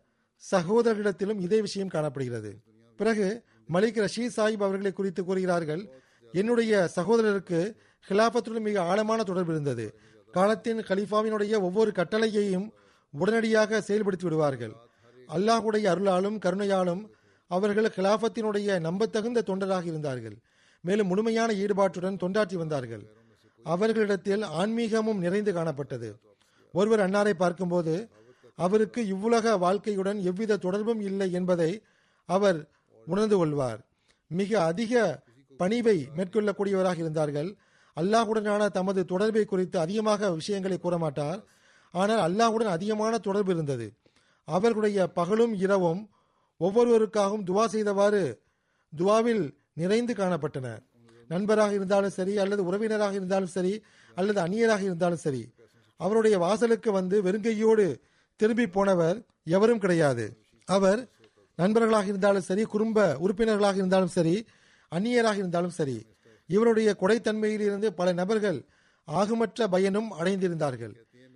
சகோதரர்களிடத்திலும் இதே விஷயம் காணப்படுகிறது. பிறகு மலிக் ரஷீத் சாஹிப் அவர்களை குறித்து கூறுகிறார்கள் என்னுடைய சகோதரருக்கு ஹிலாபத்துடன் மிக ஆழமான தொடர்பு இருந்தது. காலத்தின் கலிஃபாவினுடைய ஒவ்வொரு கட்டளையையும் உடனடியாக செயல்படுத்தி விடுவார்கள். அல்லாஹுடைய அருளாலும் கருணையாலும் அவர்கள் கிலாபத்தினுடைய நம்பத்தகுந்த தொண்டராக இருந்தார்கள். மேலும் முழுமையான ஈடுபாட்டுடன் தொண்டாற்றி வந்தார்கள். அவர்களிடத்தில் ஆன்மீகமும் நிறைந்து காணப்பட்டது. ஒருவர் அன்னாரை பார்க்கும்போது அவருக்கு இவ்வுலக வாழ்க்கையுடன் எவ்வித தொடர்பும் இல்லை என்பதை அவர் உணர்ந்து கொள்வார். மிக அதிக பணிவை மேற்கொள்ளக்கூடியவராக இருந்தார்கள். அல்லாஹுடனான தமது தொடர்பை குறித்து அதிகமாக விஷயங்களை கூற மாட்டார் ஆனால் அல்லாஹுடன் அதிகமான தொடர்பு இருந்தது. அவர்களுடைய பகலும் இரவும் ஒவ்வொருவருக்காகவும் துவா செய்தவாறு துவாவில் நிறைந்து காணப்பட்டன. நண்பராக இருந்தாலும் சரி அல்லது உறவினராக இருந்தாலும் சரி அல்லது அந்நியராக இருந்தாலும் சரி அவருடைய வாசலுக்கு வந்து வெறுங்கையோடு திரும்பி போனவர் எவரும் கிடையாது. அவர் நண்பர்களாக இருந்தாலும் சரி குடும்ப உறுப்பினர்களாக இருந்தாலும் சரி அந்நியராக இருந்தாலும் சரி இவருடைய கொடைத்தன்மையிலிருந்து பல நபர்கள் ஆகுமற்ற பயனும் அடைந்திருந்தார்கள்.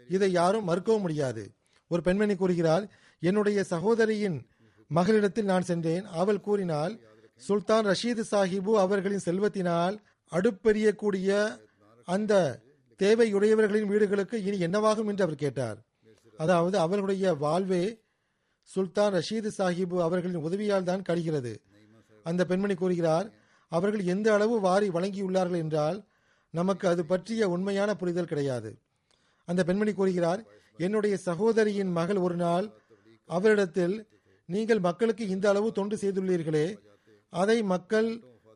இதை யாரும் மறுக்கவும் முடியாது. ஒரு பெண்மணி கூறுகிறார் என்னுடைய சகோதரியின் மகளிடத்தில் நான் சென்றேன். அவள் கூறினால் சுல்தான் ரஷீது சாஹிபு அவர்களின் செல்வத்தினால் அடுப்பெறியக்கூடிய அந்த தேவையுடையவர்களின் வீடுகளுக்கு இனி என்னவாகும்? என்று அவர் கேட்டார். அதாவது அவர்களுடைய வாழ்வே சுல்தான் ரஷீது சாஹிபு அவர்களின் உதவியால் தான் கழிகிறது. அந்த பெண்மணி கூறுகிறார் அவர்கள் எந்த அளவு வாரி வழங்கியுள்ளார்கள் என்றால் நமக்கு அது பற்றிய உண்மையான புரிதல் கிடையாது. அந்த பெண்மணி கூறுகிறார் என்னுடைய சகோதரியின் மகள் ஒரு நாள் அவரிடத்தில் நீங்கள் மக்களுக்கு இந்த அளவு தொண்டு செய்துள்ளீர்களே அதை மக்கள்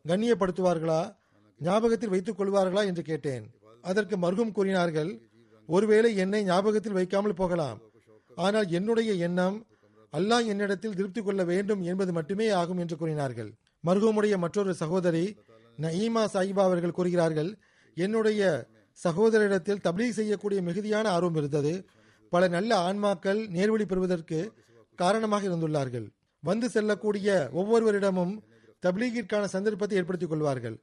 கண்ணியப்படுத்துவார்களா ஞாபகத்தில் வைத்துக் கொள்வார்களா? என்று கேட்டேன். அதற்கு மருகும் கூறினார்கள் ஒருவேளை என்னை ஞாபகத்தில் வைக்காமல் போகலாம். ஆனால் என்னுடைய எண்ணம் அல்லாஹ் என்னிடத்தில் திருப்தி கொள்ள வேண்டும் என்பது மட்டுமே ஆகும் என்று கூறினார்கள். மருகமுடைய மற்றொரு சகோதரி நயீமா சாஹிபா அவர்கள் கூறுகிறார்கள் என்னுடைய சகோதரிடத்தில் தப்லீக் செய்யக்கூடிய மிகுதியான ஆர்வம் இருந்தது. பல நல்ல ஆன்மாக்கள் நேர்வழி பெறுவதற்கு காரணமாக இருந்துள்ளார்கள். வந்து செல்லக்கூடிய ஒவ்வொருவரிடமும் தப்லீகிற்கான சந்தர்ப்பத்தை ஏற்படுத்திக் கொள்வார்கள்.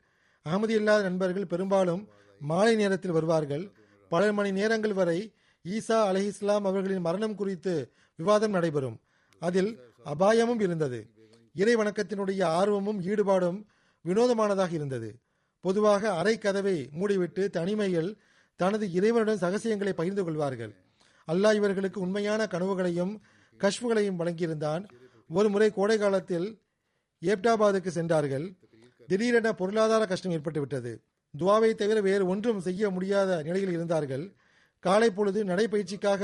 அகமதி இல்லாத நண்பர்கள் பெரும்பாலும் மாலை நேரத்தில் வருவார்கள். பல மணி நேரங்கள் வரை ஈசா அலி இஸ்லாம் அவர்களின் மரணம் குறித்து விவாதம் நடைபெறும். அதில் அபாயமும் இருந்தது. இறை வணக்கத்தினுடைய ஆர்வமும் ஈடுபாடும் வினோதமானதாக இருந்தது. பொதுவாக அரை கதவை மூடிவிட்டு தனிமையில் தனது இறைவனுடன் சகசியங்களை பகிர்ந்து கொள்வார்கள். அல்லாஹ் இவர்களுக்கு உண்மையான கனவுகளையும் கஷ்புகளையும் வழங்கியிருந்தான். ஒரு முறை கோடை காலத்தில் ஏப்டாபாதுக்கு சென்றார்கள். திடீரென பொருளாதார கஷ்டம் ஏற்பட்டுவிட்டது. துவாவை தவிர வேறு ஒன்றும் செய்ய முடியாத நிலையில் இருந்தார்கள். காலை பொழுது நடைபயிற்சிக்காக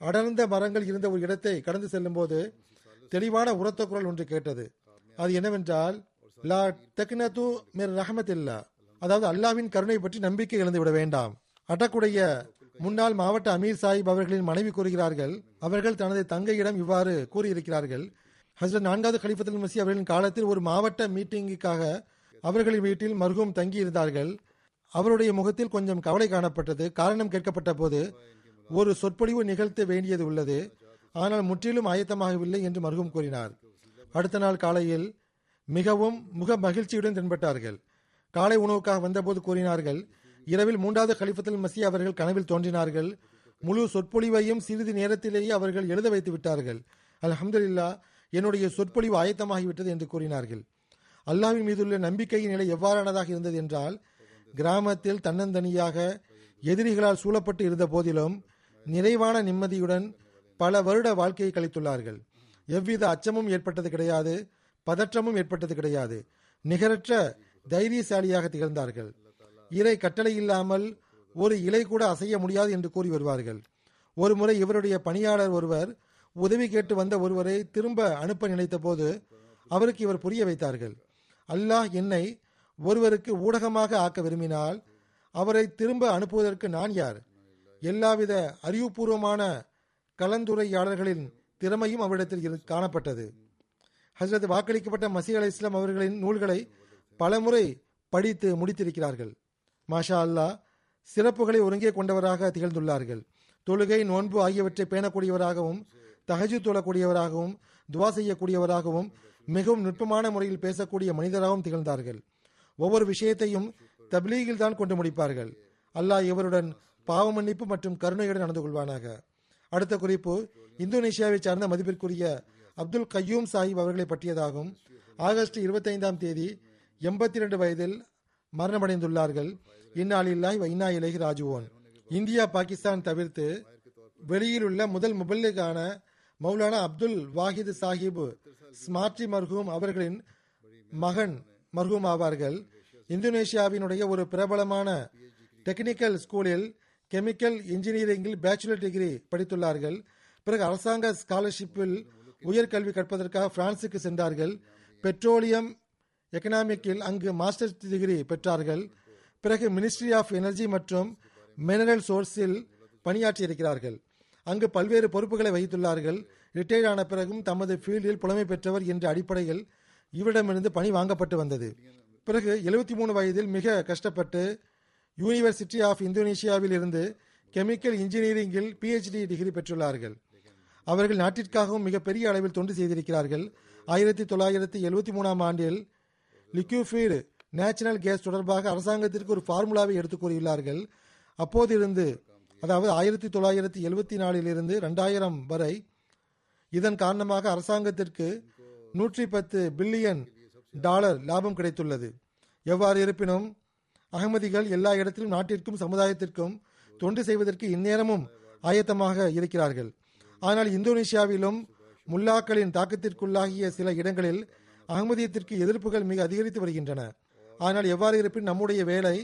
அடர்ந்த மரங்கள் இருந்த ஒரு இடத்தை கடந்து செல்லும்போது தெளிவான உரத்த குரல் ஒன்று கேட்டது. அது என்னவென்றால் லா தெக்னது மிர் ரஹமத்தில்லா. அதாவது அல்லாவின் கருணை பற்றி நம்பிக்கை இழந்து விட வேண்டாம். அட்டக்குடைய முன்னாள் மாவட்ட அமீர் சாஹிப் அவர்களின் மனைவி கூறுகிறார்கள் அவர்கள் தனது தங்கையிடம் இவ்வாறு கூறியிருக்கிறார்கள். ஹசரத் நான்காவது கலிஃபத்துல் மசி அவர்களின் காலத்தில் ஒரு மாவட்ட மீட்டிங்குக்காக அவர்களின் வீட்டில் மருகும் தங்கி இருந்தார்கள் அவருடைய முகத்தில் கொஞ்சம் கவலை காணப்பட்டது. காரணம் கேட்கப்பட்ட போது ஒரு சொற்பொழிவு நிகழ்த்த வேண்டியது உள்ளது. ஆனால் முற்றிலும் ஆயத்தமாகவில்லை என்று மருகும் கூறினார். அடுத்த நாள் காலையில் மிகவும் முக மகிழ்ச்சியுடன் தென்பட்டார்கள். காலை உணவுக்காக வந்தபோது கூறினார்கள் இரவில் மூன்றாவது கலிஃபத்துல் மசி அவர்கள் கனவில் தோன்றினார்கள். முழு சொற்பொழிவையும் சிறிது நேரத்திலேயே அவர்கள் எழுத வைத்து விட்டார்கள். அலமதுல்லா என்னுடைய சொற்பொழிவு ஆயத்தமாகிவிட்டது என்று கூறினார்கள். அல்லாவின் மீதுள்ள நம்பிக்கையின் நிலை எவ்வாறானதாக இருந்தது என்றால் கிராமத்தில் தன்னந்தனியாக எதிரிகளால் சூழப்பட்டு இருந்த போதிலும் நிறைவான நிம்மதியுடன் பல வருட வாழ்க்கையை கழித்துள்ளார்கள். எவ்வித அச்சமும் ஏற்பட்டது கிடையாது பதற்றமும் ஏற்பட்டது கிடையாது. நிகரற்ற தைரியசாலியாக திகழ்ந்தார்கள். இறை கட்டளை இல்லாமல் ஒரு இலை கூட அசைய முடியாது என்று கூறி வருவார்கள். ஒருமுறை இவருடைய பணியாளர் ஒருவர் உதவி கேட்டு வந்த ஒருவரை திரும்ப அனுப்ப நினைத்த போது அவருக்கு இவர் புரிய வைத்தார்கள். அல்லாஹ் என்னை ஒருவருக்கு ஊடகமாக ஆக்க விரும்பினால் அவரை திரும்ப அனுப்புவதற்கு நான் யார்? எல்லாவித அறிவுபூர்வமான கலந்துரையாடல்களின் திறமையும் அவரிடத்தில் இரு- காணப்பட்டது. ஹசரத் வாக்களிக்கப்பட்ட மசீ அலி இஸ்லாம் அவர்களின் நூல்களை பலமுறை படித்து முடித்திருக்கிறார்கள். மாஷா அல்லாஹ் சிறப்புகளை ஒருங்கே கொண்டவராக திகழ்ந்துள்ளார்கள். தொழுகை நோன்பு ஆகியவற்றை பேணக்கூடியவராகவும் தகஜு தொழக்கூடியவராகவும் துவா செய்யக்கூடியவராகவும் மிகவும் நுட்பமான முறையில் பேசக்கூடிய மனிதராகவும் திகழ்ந்தார்கள். ஒவ்வொரு விஷயத்தையும் தப்லீகில் தான் கொண்டு முடிப்பார்கள். அல்லாஹ் இவருடன் பாவ மன்னிப்பு மற்றும் கருணையுடன் நடந்து கொள்வானாக. அடுத்த குறிப்பு இந்தோனேஷியாவை சார்ந்த மதிப்பிற்குரிய அப்துல் கையூம் சாஹிப் அவர்களை பற்றியதாகும். ஆகஸ்ட் இருபத்தைந்தாம் தேதி எண்பத்தி ரெண்டு வயதில் மரணமடைந்துள்ளார்கள். இந்நாளில்லாய் வைனா இலகி ராஜுவோன் இந்தியா பாகிஸ்தான் தவிர்த்து வெளியில் உள்ள முதல் முபல்லுக்கான மௌலானா அப்துல் வாஹித் சாஹிப் ஸ்மார்டி மர்ஹூம் அவர்களின் மகன் மர்ஹூம் ஆவார்கள். இந்தோனேஷியாவினுடைய ஒரு பிரபலமான டெக்னிக்கல் ஸ்கூலில் கெமிக்கல் இன்ஜினியரிங்கில் பேச்சுலர் டிகிரி படித்துள்ளார்கள். பிறகு அரசாங்க ஸ்காலர்ஷிப்பில் உயர்கல்வி கற்பதற்காக பிரான்சுக்கு சென்றார்கள். பெட்ரோலியம் எக்கனாமிக்கில் அங்கு மாஸ்டர் டிகிரி பெற்றார்கள். பிறகு மினிஸ்ட்ரி ஆஃப் எனர்ஜி மற்றும் மினரல் சோர்ஸில் பணியாற்றியிருக்கிறார்கள். அங்கு பல்வேறு பொறுப்புகளை வகித்துள்ளார்கள். ரிட்டையர்ட் ஆன பிறகும் தமது ஃபீல்டில் புலமை பெற்றவர் என்ற அடிப்படையில் இவரிடமிருந்து பணி வாங்கப்பட்டு வந்தது. பிறகு எழுபத்தி மூணு வயதில் மிக கஷ்டப்பட்டு யூனிவர்சிட்டி ஆஃப் இந்தோனேஷியாவில் இருந்து கெமிக்கல் இன்ஜினியரிங்கில் பிஹெச்டி டிகிரி பெற்றுள்ளார்கள். அவர்கள் நாட்டிற்காகவும் மிகப்பெரிய அளவில் தொண்டு செய்திருக்கிறார்கள். ஆயிரத்தி தொள்ளாயிரத்தி எழுபத்தி மூணாம் ஆண்டில் லிக்யூஃபீடு நேச்சுரல் கேஸ் தொடர்பாக அரசாங்கத்திற்கு ஒரு ஃபார்முலாவை எடுத்து கூறியுள்ளார்கள். அப்போதிருந்து அதாவது ஆயிரத்தி தொள்ளாயிரத்தி எழுபத்தி நாலிலிருந்து ரெண்டாயிரம் வரை இதன் காரணமாக அரசாங்கத்திற்கு நூற்றி பத்து பில்லியன் டாலர் லாபம் கிடைத்துள்ளது. எவ்வாறு இருப்பினும் அகமதிகள் எல்லா இடத்திலும் நாட்டிற்கும் சமுதாயத்திற்கும் தொண்டு செய்வதற்கு இந்நேரமும் ஆயத்தமாக இருக்கிறார்கள். ஆனால் இந்தோனேஷியாவிலும் முல்லாக்களின் தாக்கத்திற்குள்ளாகிய சில இடங்களில் அகமதியத்திற்கு எதிர்ப்புகள் மிக அதிகரித்து வருகின்றன. ஆனால் எவ்வாறு இருப்பின் நம்முடைய வேலை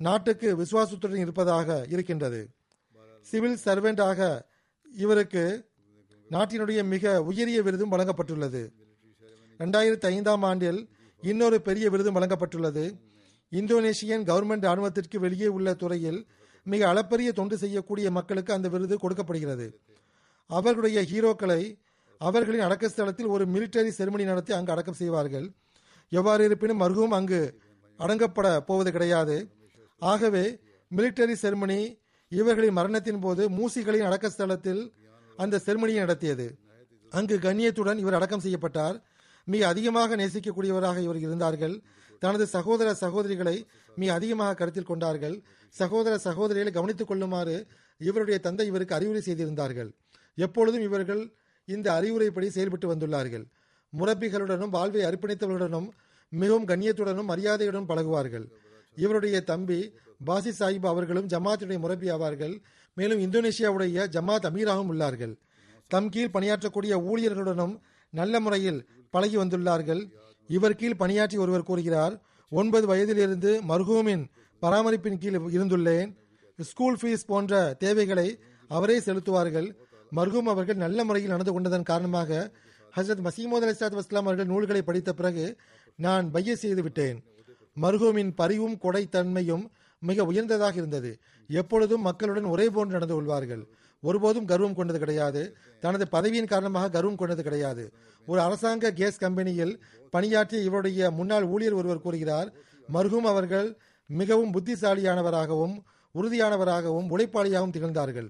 நாட்டுக்கு விசுவாசத்துடன் இருப்பதாக இருக்கின்றது. சிவில் சர்வெண்டாக இவருக்கு நாட்டினுடைய மிக உயரிய விருதும் வழங்கப்பட்டுள்ளது. ரெண்டாயிரத்தி ஐந்தாம் ஆண்டில் இன்னொரு பெரிய விருதும் வழங்கப்பட்டுள்ளது. இந்தோனேஷியன் கவர்மெண்ட் ராணுவத்திற்கு வெளியே உள்ள துறையில் மிக அளப்பரிய தொண்டு செய்யக்கூடிய மக்களுக்கு அந்த விருது கொடுக்கப்படுகிறது. அவர்களுடைய ஹீரோக்களை அவர்களின் அடக்க ஸ்தலத்தில் ஒரு மிலிட்டரி செருமனி நடத்தி அங்கு அடக்கம் செய்வார்கள். எவ்வாறு இருப்பினும் மருகும் அங்கு அடங்கப்பட போவது கிடையாது. ஆகவே மிலிட்டரி செருமனி இவர்களின் மரணத்தின் போது மூசிகளின் அடக்க ஸ்தலத்தில் அந்த செருமனியை நடத்தியது. அங்கு கண்ணியத்துடன் இவர் அடக்கம் செய்யப்பட்டார். மிக அதிகமாக நேசிக்கக்கூடியவராக இவர் இருந்தார்கள். தனது சகோதர சகோதரிகளை மிக அதிகமாக கருத்தில் கொண்டார்கள். சகோதர சகோதரிகளை கவனித்துக் கொள்ளுமாறு இவருடைய தந்தை இவருக்கு அறிவுரை செய்திருந்தார்கள். எப்பொழுதும் இவர்கள் இந்த அறிவுரைப்படி செயல்பட்டு வந்துள்ளார்கள். முரப்பிகளுடனும் வாழ்வை அர்ப்பணித்தவர்களுடனும் மிகவும் கண்ணியத்துடனும் மரியாதையுடன் பழகுவார்கள். இவருடைய தம்பி பாசி சாஹிப் அவர்களும் ஜமாத்துடைய முரப்பி ஆவார்கள் மேலும் இந்தோனேஷியாவுடைய ஜமாத் அமீராகவும் உள்ளார்கள். தம் கீழ் பணியாற்றக்கூடிய ஊழியர்களுடனும் நல்ல முறையில் பழகி வந்துள்ளார்கள். இவர் கீழ் பணியாற்றி ஒருவர் கூறுகிறார் ஒன்பது வயதிலிருந்து மர்ஹூமின் பராமரிப்பின் கீழ் இருந்துள்ளேன். ஸ்கூல் ஃபீஸ் போன்ற தேவைகளை அவரே செலுத்துவார்கள். மர்ஹூம் அவர்கள் நல்ல முறையில் நடந்து கொண்டதன் காரணமாக ஹசரத் மசீமோத் அலிசாத் வஸ்லாம் அவர்கள் நூல்களை படித்த பிறகு நான் பைய செய்து விட்டேன். மர்ஹூமின் பரிவும் கொடைத்தன்மையும் மிக உயர்ந்ததாக இருந்தது. எப்பொழுதும் மக்களுடன் ஒரே போன்று நடந்து கொள்வார்கள். ஒருபோதும் கர்வம் கொண்டது கிடையாது. தனது பதவியின் காரணமாக கர்வம் கொண்டது கிடையாது. ஒரு அரசாங்க கேஸ் கம்பெனியில் பணியாற்றிய இவருடைய முன்னாள் ஊழியர் ஒருவர் கூறுகிறார் மருகும் அவர்கள் மிகவும் புத்திசாலியானவராகவும் உறுதியானவராகவும் உழைப்பாளியாகவும் திகழ்ந்தார்கள்.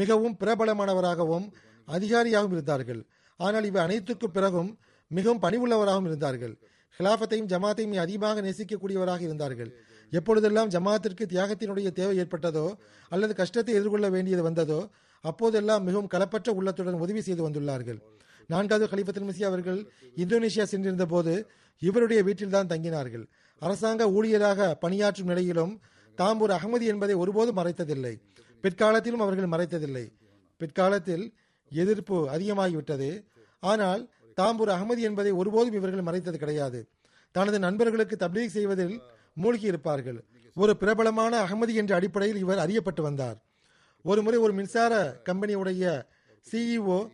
மிகவும் பிரபலமானவராகவும் அதிகாரியாகவும் இருந்தார்கள். ஆனால் இவை அனைத்துக்கும் பிறகும் மிகவும் பணிவுள்ளவராகவும் இருந்தார்கள். ஹிலாஃபத்தையும் ஜமாத்தையும் அதிகமாக நேசிக்கக்கூடியவராக இருந்தார்கள். எப்பொழுதெல்லாம் ஜமாத்திற்கு தியாகத்தினுடைய தேவை ஏற்பட்டதோ அல்லது கஷ்டத்தை எதிர்கொள்ள வேண்டியது வந்ததோ அப்போதெல்லாம் மிகவும் கலப்பற்ற உள்ளத்துடன் உதவி செய்து வந்துள்ளார்கள். நான்காவது கலிபத்தில் மிசி அவர்கள் இந்தோனேஷியா சென்றிருந்த போது இவருடைய வீட்டில்தான் தங்கினார்கள். அரசாங்க ஊழியராக பணியாற்றும் நிலையிலும் தாம் ஒரு அகமதி என்பதை ஒருபோதும் மறைத்ததில்லை. பிற்காலத்திலும் அவர்கள் மறைத்ததில்லை. பிற்காலத்தில் எதிர்ப்பு அதிகமாகிவிட்டது. ஆனால் தாம் ஒரு அகமதி என்பதை ஒருபோதும் இவர்கள் மறைத்தது கிடையாது. தனது நண்பர்களுக்கு தப்லீக் செய்வதில் மூழ்கி இருப்பார்கள் ஒரு பிரபலமான அகமதி என்ற அடிப்படையில் இவர் அறியப்பட்டு வந்தார். ஒருமுறை ஒரு மின்சார கம்பெனியுடைய சிஇஓ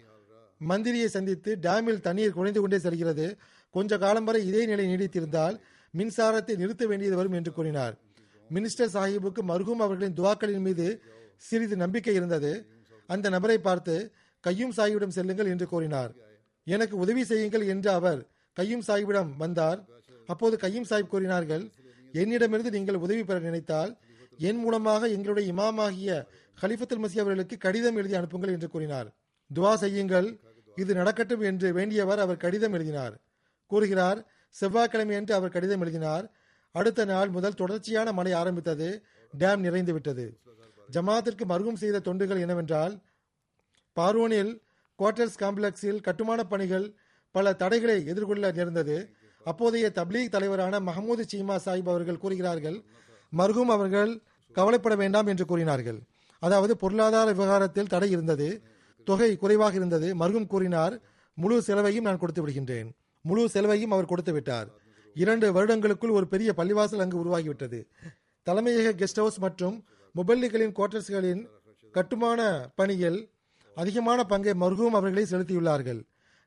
மந்திரியை சந்தித்து டேமில் தண்ணீர் குறைந்து கொண்டே செல்கிறது. கொஞ்ச காலம் வரை இதே நிலை நீடித்திருந்தால் மின்சாரத்தை நிறுத்த வேண்டியது வரும் என்று கூறினார். மினிஸ்டர் சாஹிபுக்கு மருகும் அவர்களின் துவாக்களின் மீது சிறிது நம்பிக்கை இருந்தது. அந்த நபரை பார்த்து கையும் சாஹிபிடம் செல்லுங்கள் என்று கூறினார். எனக்கு உதவி செய்யுங்கள் என்று அவர் கையும் சாஹிபிடம் வந்தார். அப்போது கையும் சாஹிப் கூறினார்கள் என்னிடமிருந்து நீங்கள் உதவி பெற நினைத்தால் என் மூலமாக எங்களுடைய இமாமாகிய ஹலிஃபத்துல் மசி அவர்களுக்கு கடிதம் எழுதி அனுப்புங்கள் என்று கூறினார். துவா செய்யுங்கள். இது நடக்கட்டும் என்று வேண்டியவர் அவர் கடிதம் எழுதினார். கூறுகிறார் செவ்வாய்க்கிழமை என்று அவர் கடிதம் எழுதினார். அடுத்த நாள் முதல் தொடர்ச்சியான மழை ஆரம்பித்தது. டேம் நிறைந்து விட்டது. ஜமாத்திற்கு மருகும் செய்த தொண்டுகள் என்னவென்றால் பார்வோனில் குவார்டர்ஸ் காம்ப்ளெக்ஸில் கட்டுமான பணிகள் பல தடைகளை எதிர்கொள்ள நேர்ந்தது. அப்போதைய தப்லீக் தலைவரான மஹமூது சீமா சாஹிப் அவர்கள் கூறுகிறார்கள் மர்ஹூம் அவர்கள் கவலைப்பட வேண்டாம் என்று கூறினார்கள். அதாவது பொருளாதார விவகாரத்தில் தடை இருந்தது தொகை குறைவாக இருந்தது. மர்ஹூம் கூறினார் முழு செலவையும் நான் கொடுத்து விடுகின்றேன். முழு செலவையும் அவர் கொடுத்து விட்டார். இரண்டு வருடங்களுக்குள் ஒரு பெரிய பள்ளிவாசல் அங்கு உருவாகிவிட்டது. தலைமையக கெஸ்ட் ஹவுஸ் மற்றும் முபல்லிகளின் குவார்டர்ஸ்களின் கட்டுமான பணியில் அதிகமான பங்கை மர்ஹூம் அவர்களை செலுத்தியுள்ளார்கள்.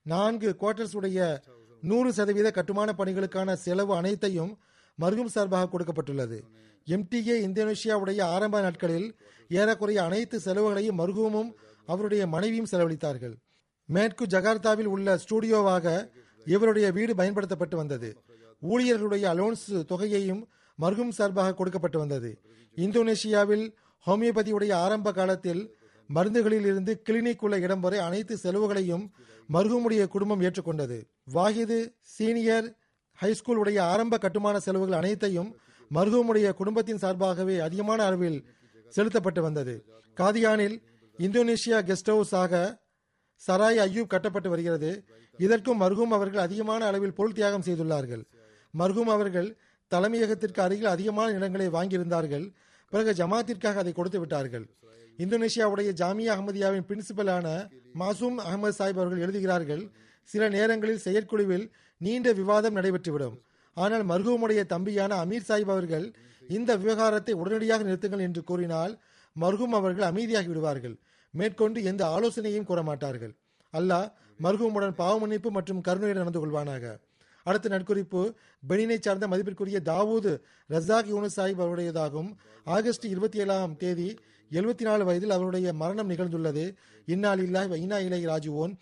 நான்கு குவார்டர்ஸ் உடைய நூறு சதவீத கட்டுமான பணிகளுக்கான செலவு அனைத்தையும் மர்ஹூம் சார்பாக கொடுக்கப்பட்டுள்ளது. எம்டிஏ இந்தோனேஷியாவுடைய ஆரம்ப நாட்களில் ஏறக்குறைய அனைத்து செலவுகளையும் மர்ஹூமும் அவருடைய மனைவியும் செலவழித்தார்கள். மேற்கு ஜகார்த்தாவில் உள்ள ஸ்டூடியோவாக இவருடைய வீடு பயன்படுத்தப்பட்டு வந்தது. ஊழியர்களுடைய அலோன்ஸ் தொகையையும் மர்ஹூம் சார்பாக கொடுக்கப்பட்டு வந்தது. இந்தோனேஷியாவில் ஹோமியோபதியுடைய ஆரம்ப காலத்தில் மருந்துகளில் இருந்து கிளினிக் உள்ள இடம் வரை அனைத்து செலவுகளையும் மர்ஹூமுடைய குடும்பம் ஏற்றுக்கொண்டது. வாஹிது சீனியர் ஹைஸ்கூல் உடைய ஆரம்ப கட்டுமான செலவுகள் அனைத்தையும் மர்ஹூமுடைய குடும்பத்தின் சார்பாகவே அதிகமான அளவில் செலுத்தப்பட்டு வந்தது. காதியானில் இந்தோனேஷியா கெஸ்ட் ஹவுஸ் ஆக சராய் ஐயூப் கட்டப்பட்டு வருகிறது. இதற்கும் மர்ஹூம் அவர்கள் அதிகமான அளவில் பொருள் தியாகம் செய்துள்ளார்கள். மர்ஹூம் அவர்கள் தலைமையகத்திற்கு அருகில் அதிகமான இடங்களை வாங்கியிருந்தார்கள். பிறகு ஜமாத்திற்காக அதை கொடுத்து விட்டார்கள். இந்தோனேஷியாவுடைய ஜாமியா அகமதியாவின் பிரின்சிபலான மாசூம் அகமது சாஹிப் அவர்கள் எழுதுகிறார்கள் சில நேரங்களில் செயற்குழுவில் நீண்ட விவாதம் நடைபெற்றுவிடும். ஆனால் மர்ஹூமுடைய தம்பியான அமீர் சாஹிப் அவர்கள் இந்த விவகாரத்தை உடனடியாக நிறுத்துங்கள் என்று கூறினால் மர்ஹூம் அவர்கள் அமைதியாகி விடுவார்கள். மேற்கொண்டு எந்த ஆலோசனையும் கூற மாட்டார்கள் அல்லாஹ் மர்ஹூமுடன் பாவமன்னிப்பு மற்றும் கருணையுடன் நடந்து கொள்வானாக. அடுத்த நட்குறிப்பு பெனினை சார்ந்த மதிப்பிற்குரிய தாவூது ரசாக் யூனு சாஹிப் அவருடையதாகும். ஆகஸ்ட் இருபத்தி ஏழாம் தேதி எழுபத்தி நாலு வயதில் அவருடைய மரணம் நிகழ்ந்துள்ளது. இன்னால் வைனா இன்னா இலை ராஜுவோன்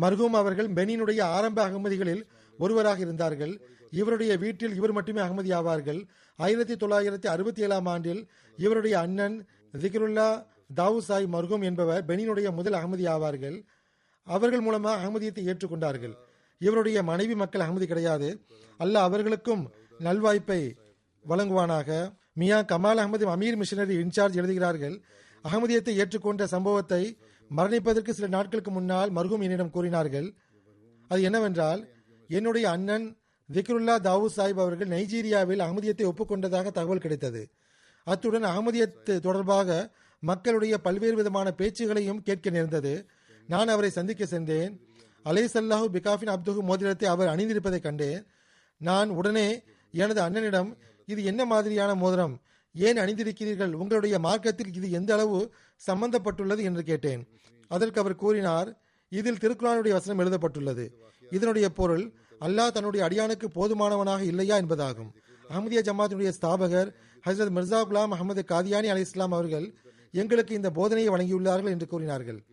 மர்ஹூம் அவர்கள் பெனினுடைய ஆரம்ப அகமதிகளில் ஒருவராக இருந்தார்கள். இவருடைய வீட்டில் இவர் மட்டுமே அகமதி ஆவார்கள். ஆயிரத்தி தொள்ளாயிரத்தி அறுபத்தி ஏழாம் ஆண்டில் இவருடைய அண்ணன் திகருல்லா தாவூ சாய் மர்ஹூம் என்பவர் பெனினுடைய முதல் அகமதி ஆவார்கள். அவர்கள் மூலமாக அகமதியத்தை ஏற்றுக்கொண்டார்கள். இவருடைய மனைவி மக்கள் அகமதி கிடையாது. அல்ல அவர்களுக்கும் நல்வாய்ப்பை வழங்குவானாக. Mian Kamal Ahmad Amir missionary in charge எழுதுகிறார்கள் அகமதியத்தை ஏற்றுக்கொண்ட சம்பவத்தை மரணிப்பதற்கு சில நாட்களுக்கு முன்னால் மருகும் என்னிடம் கூறினார்கள். அது என்னவென்றால் என்னுடைய அண்ணன் திக்ருல்லா தாவூத் சாஹிப் அவர்கள் நைஜீரியாவில் அகமதியத்தை ஒப்புக்கொண்டதாக தகவல் கிடைத்தது. அத்துடன் அகமதியத்து தொடர்பாக மக்களுடைய பல்வேறு விதமான பேச்சுகளையும் கேட்க நேர்ந்தது. நான் அவரை சந்திக்க சென்றேன். அலை சல்லாஹூ பிகாஃபின் அப்துஹு மோதிரத்தை அவர் அணிந்திருப்பதை கண்டேன். நான் உடனே எனது அண்ணனிடம் இது என்ன மாதிரியான மோதிரம்? ஏன் அணிந்திருக்கிறீர்கள்? உங்களுடைய மார்க்கத்தில் இது எந்த அளவு சம்பந்தப்பட்டுள்ளது என்று கேட்டேன். அதற்கு அவர் கூறினார் இதில் திருக்குறானுடைய வசனம் எழுதப்பட்டுள்ளது. இதனுடைய பொருள் அல்லாஹ் தன்னுடைய அடியானுக்கு போதுமானவனாக இல்லையா என்பதாகும். அஹமதியா ஜமாத்தினுடைய ஸ்தாபகர் ஹசரத் மிர்சா குலாம் அகமது காதியானி அலி இஸ்லாம் அவர்கள் எங்களுக்கு இந்த போதனையை வழங்கியுள்ளார்கள் என்று கூறினார்கள்.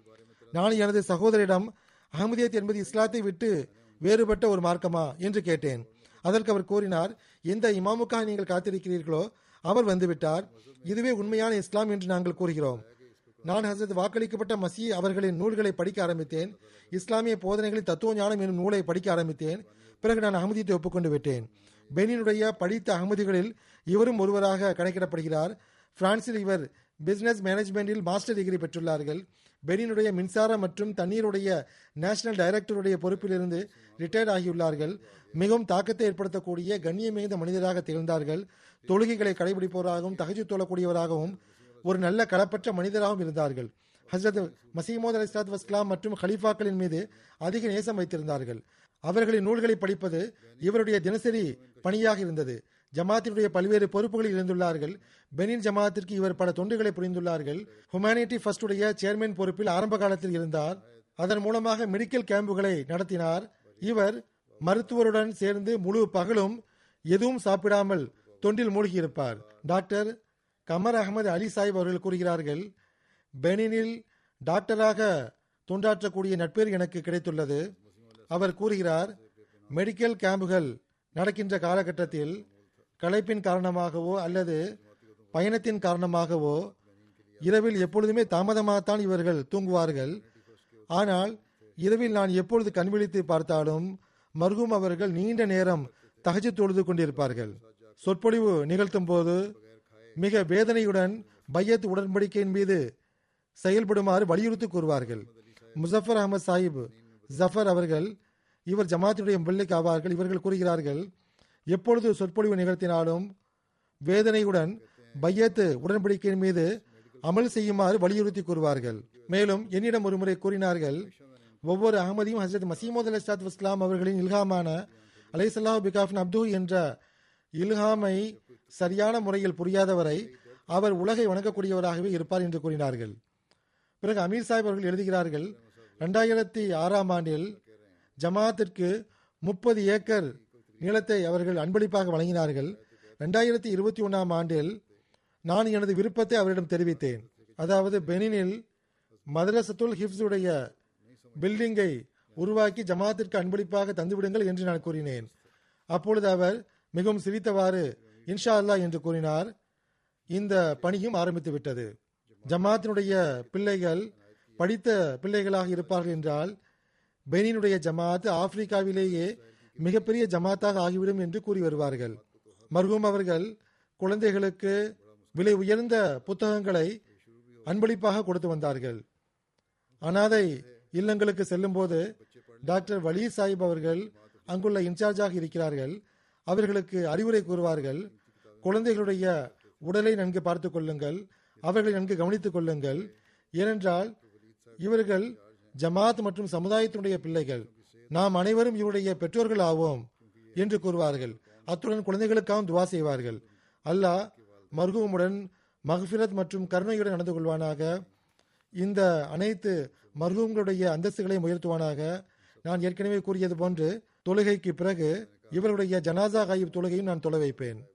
நான் எனது சகோதரிடம் அகமதியத் என்பது இஸ்லாத்தை விட்டு வேறுபட்ட ஒரு மார்க்கமா? என்று கேட்டேன். அதற்கு அவர் கூறினார் எந்த இமாமுக்காக நீங்கள் காத்திருக்கிறீர்களோ அவர் வந்துவிட்டார். இதுவே உண்மையான இஸ்லாம் என்று நாங்கள் கூறுகிறோம். நான் ஹசரத் வாக்களிக்கப்பட்ட மசி அவர்களின் நூல்களை படிக்க ஆரம்பித்தேன். இஸ்லாமிய போதனைகளின் தத்துவ ஞானம் என்னும் நூலை படிக்க ஆரம்பித்தேன். பிறகு நான் அகமதியத்தை ஒப்புக்கொண்டு விட்டேன். பெனினுடைய படித்த அகமதிகளில் இவரும் ஒருவராக கணக்கிடப்படுகிறார். பிரான்சில் இவர் பிசினஸ் மேனேஜ்மெண்டில் மாஸ்டர் டிகிரி பெற்றுள்ளார்கள். பெனினுடைய மின்சார மற்றும் தண்ணீருடைய நேஷனல் டைரக்டருடைய பொறுப்பிலிருந்து ரிட்டையர்ட் ஆகியுள்ளார்கள். மிகவும் தாக்கத்தை ஏற்படுத்தக்கூடிய கண்ணியம் மிகுந்த மனிதராக திகழ்ந்தார்கள். தொழுகைகளை கடைபிடிப்பவராகவும் தகச்சு தொழக்கூடியவராகவும் ஒரு நல்ல களப்பற்ற மனிதராகவும் இருந்தார்கள். ஹசரத் மசீமோத் அலி சாத் வஸ்லாம் மற்றும் ஹலீஃபாக்களின் மீது அதிக நேசம் வைத்திருந்தார்கள். அவர்களின் நூல்களை படிப்பது இவருடைய தினசரி பணியாக இருந்தது. ஜமாத்தினுடைய பல்வேறு பொறுப்புகளில் இருந்துள்ளார்கள். பெனின் ஜமாத்திற்கு இவர் பல தொண்டுகளை புரிந்துள்ளார்கள். ஹுமானிட்டி ஃபர்ஸ்டுடைய சேர்மன் பொறுப்பில் ஆரம்ப காலத்தில் இருந்தார். அதன் மூலமாக மெடிக்கல் கேம்புகளை நடத்தினார். இவர் மருத்துவருடன் சேர்ந்து முழு பகலும் எதுவும் சாப்பிடாமல் தொண்டில் மூழ்கியிருப்பார். டாக்டர் கமர் அகமது அலி சாஹிப் அவர்கள் கூறுகிறார்கள் பெனினில் டாக்டராக தொண்டாற்றக்கூடிய நட்பேர் எனக்கு கிடைத்துள்ளது. அவர் கூறுகிறார் மெடிக்கல் கேம்புகள் நடக்கின்ற காலகட்டத்தில் களைப்பின் காரணமாகவோ அல்லது பயணத்தின் காரணமாகவோ இரவில் எப்பொழுதுமே தாமதமாகத்தான் இவர்கள் தூங்குவார்கள். ஆனால் இரவில் நான் எப்பொழுது கண்விழித்து பார்த்தாலும் மருகும் அவர்கள் நீண்ட நேரம் தகச்சு தொழுது கொண்டிருப்பார்கள். சொற்பொழிவு நிகழ்த்தும் போது மிக வேதனையுடன் பையத் உடன்படிக்கையின் மீது செயல்படுமாறு வலியுறுத்தி கூறுவார்கள். முசஃபர் அகமது சாஹிப் ஜஃபர் அவர்கள் இவர் ஜமாத்துடைய பிள்ளைக்கு ஆவார்கள். இவர்கள் கூறுகிறார்கள் எப்பொழுது சொற்பொழிவு நிகழ்த்தினாலும் வேதனையுடன் பையத்து உடன்படிக்கையின் மீது அமல் செய்யுமாறு வலியுறுத்தி கூறுவார்கள். மேலும் என்னிடம் ஒருமுறை கூறினார்கள் ஒவ்வொரு அகமதியும் ஹசரத் மசீமது அலி சாத் இஸ்லாம் அவர்களின் இல்ஹாமான அலைசல்லாஹ் பிகாஃபின் அப்து என்ற இல்ஹாமை சரியான முறையில் புரியாதவரை அவர் உலகை வணங்கக்கூடியவராகவே இருப்பார் என்று கூறினார்கள். பிறகு அமீர் சாஹிப் அவர்கள் எழுதுகிறார்கள் ரெண்டாயிரத்தி ஆறாம் ஆண்டில் ஜமாத்திற்கு முப்பது ஏக்கர் நீளத்தை அவர்கள் அன்பளிப்பாக வழங்கினார்கள். ரெண்டாயிரத்தி இருபத்தி ஒன்றாம் ஆண்டில் நான் எனது விருப்பத்தை அவரிடம் தெரிவித்தேன். அதாவது பெனினில் மதரசத்துல் ஹிப்ஸுடைய பில்டிங்கை உருவாக்கி ஜமாத்திற்கு அன்பளிப்பாக தந்துவிடுங்கள் என்று நான் கூறினேன். அப்பொழுது அவர் மிகவும் சிரித்தவாறு இன்ஷா அல்லா என்று கூறினார். இந்த பணியும் ஆரம்பித்து விட்டது. ஜமாத்தினுடைய பிள்ளைகள் படித்த பிள்ளைகளாக இருப்பார்கள் என்றால் பெனினுடைய ஜமாத் ஆப்பிரிக்காவிலேயே மிகப்பெரிய ஜமாத்தாக ஆகிவிடும் என்று கூறி வருவார்கள். மர்ஹூம் அவர்கள் குழந்தைகளுக்கு விலை உயர்ந்த புத்தகங்களை அன்பளிப்பாக கொடுத்து வந்தார்கள். அனாதை இல்லங்களுக்கு செல்லும்போது டாக்டர் வலி சாஹிப் அவர்கள் அங்குள்ள இன்சார்ஜாக இருக்கிறார்கள். அவர்களுக்கு அறிவுரை கூறுவார்கள் குழந்தைகளுடைய உடலை நன்கு பார்த்துக் கொள்ளுங்கள் அவர்களை நன்கு கவனித்துக் கொள்ளுங்கள். ஏனென்றால் இவர்கள் ஜமாத் மற்றும் சமுதாயத்தினுடைய பிள்ளைகள். நாம் அனைவரும் இவருடைய பெற்றோர்கள் ஆவோம் என்று கூறுவார்கள். அத்துடன் குழந்தைகளுக்காகவும் துவா செய்வார்கள். அல்லாஹ் மர்ஹூமுடன் மஹ்ஃபிரத் மற்றும் கருணையுடன் நடந்து கொள்வானாக. இந்த அனைத்து மர்ஹூம்களுடைய அந்தஸ்துகளையும் உயர்த்துவானாக. நான் ஏற்கனவே கூறியது போன்று தொழுகைக்கு பிறகு இவருடைய ஜனாசா காயிப் தொழுகையும் நான் தொலை வைப்பேன்.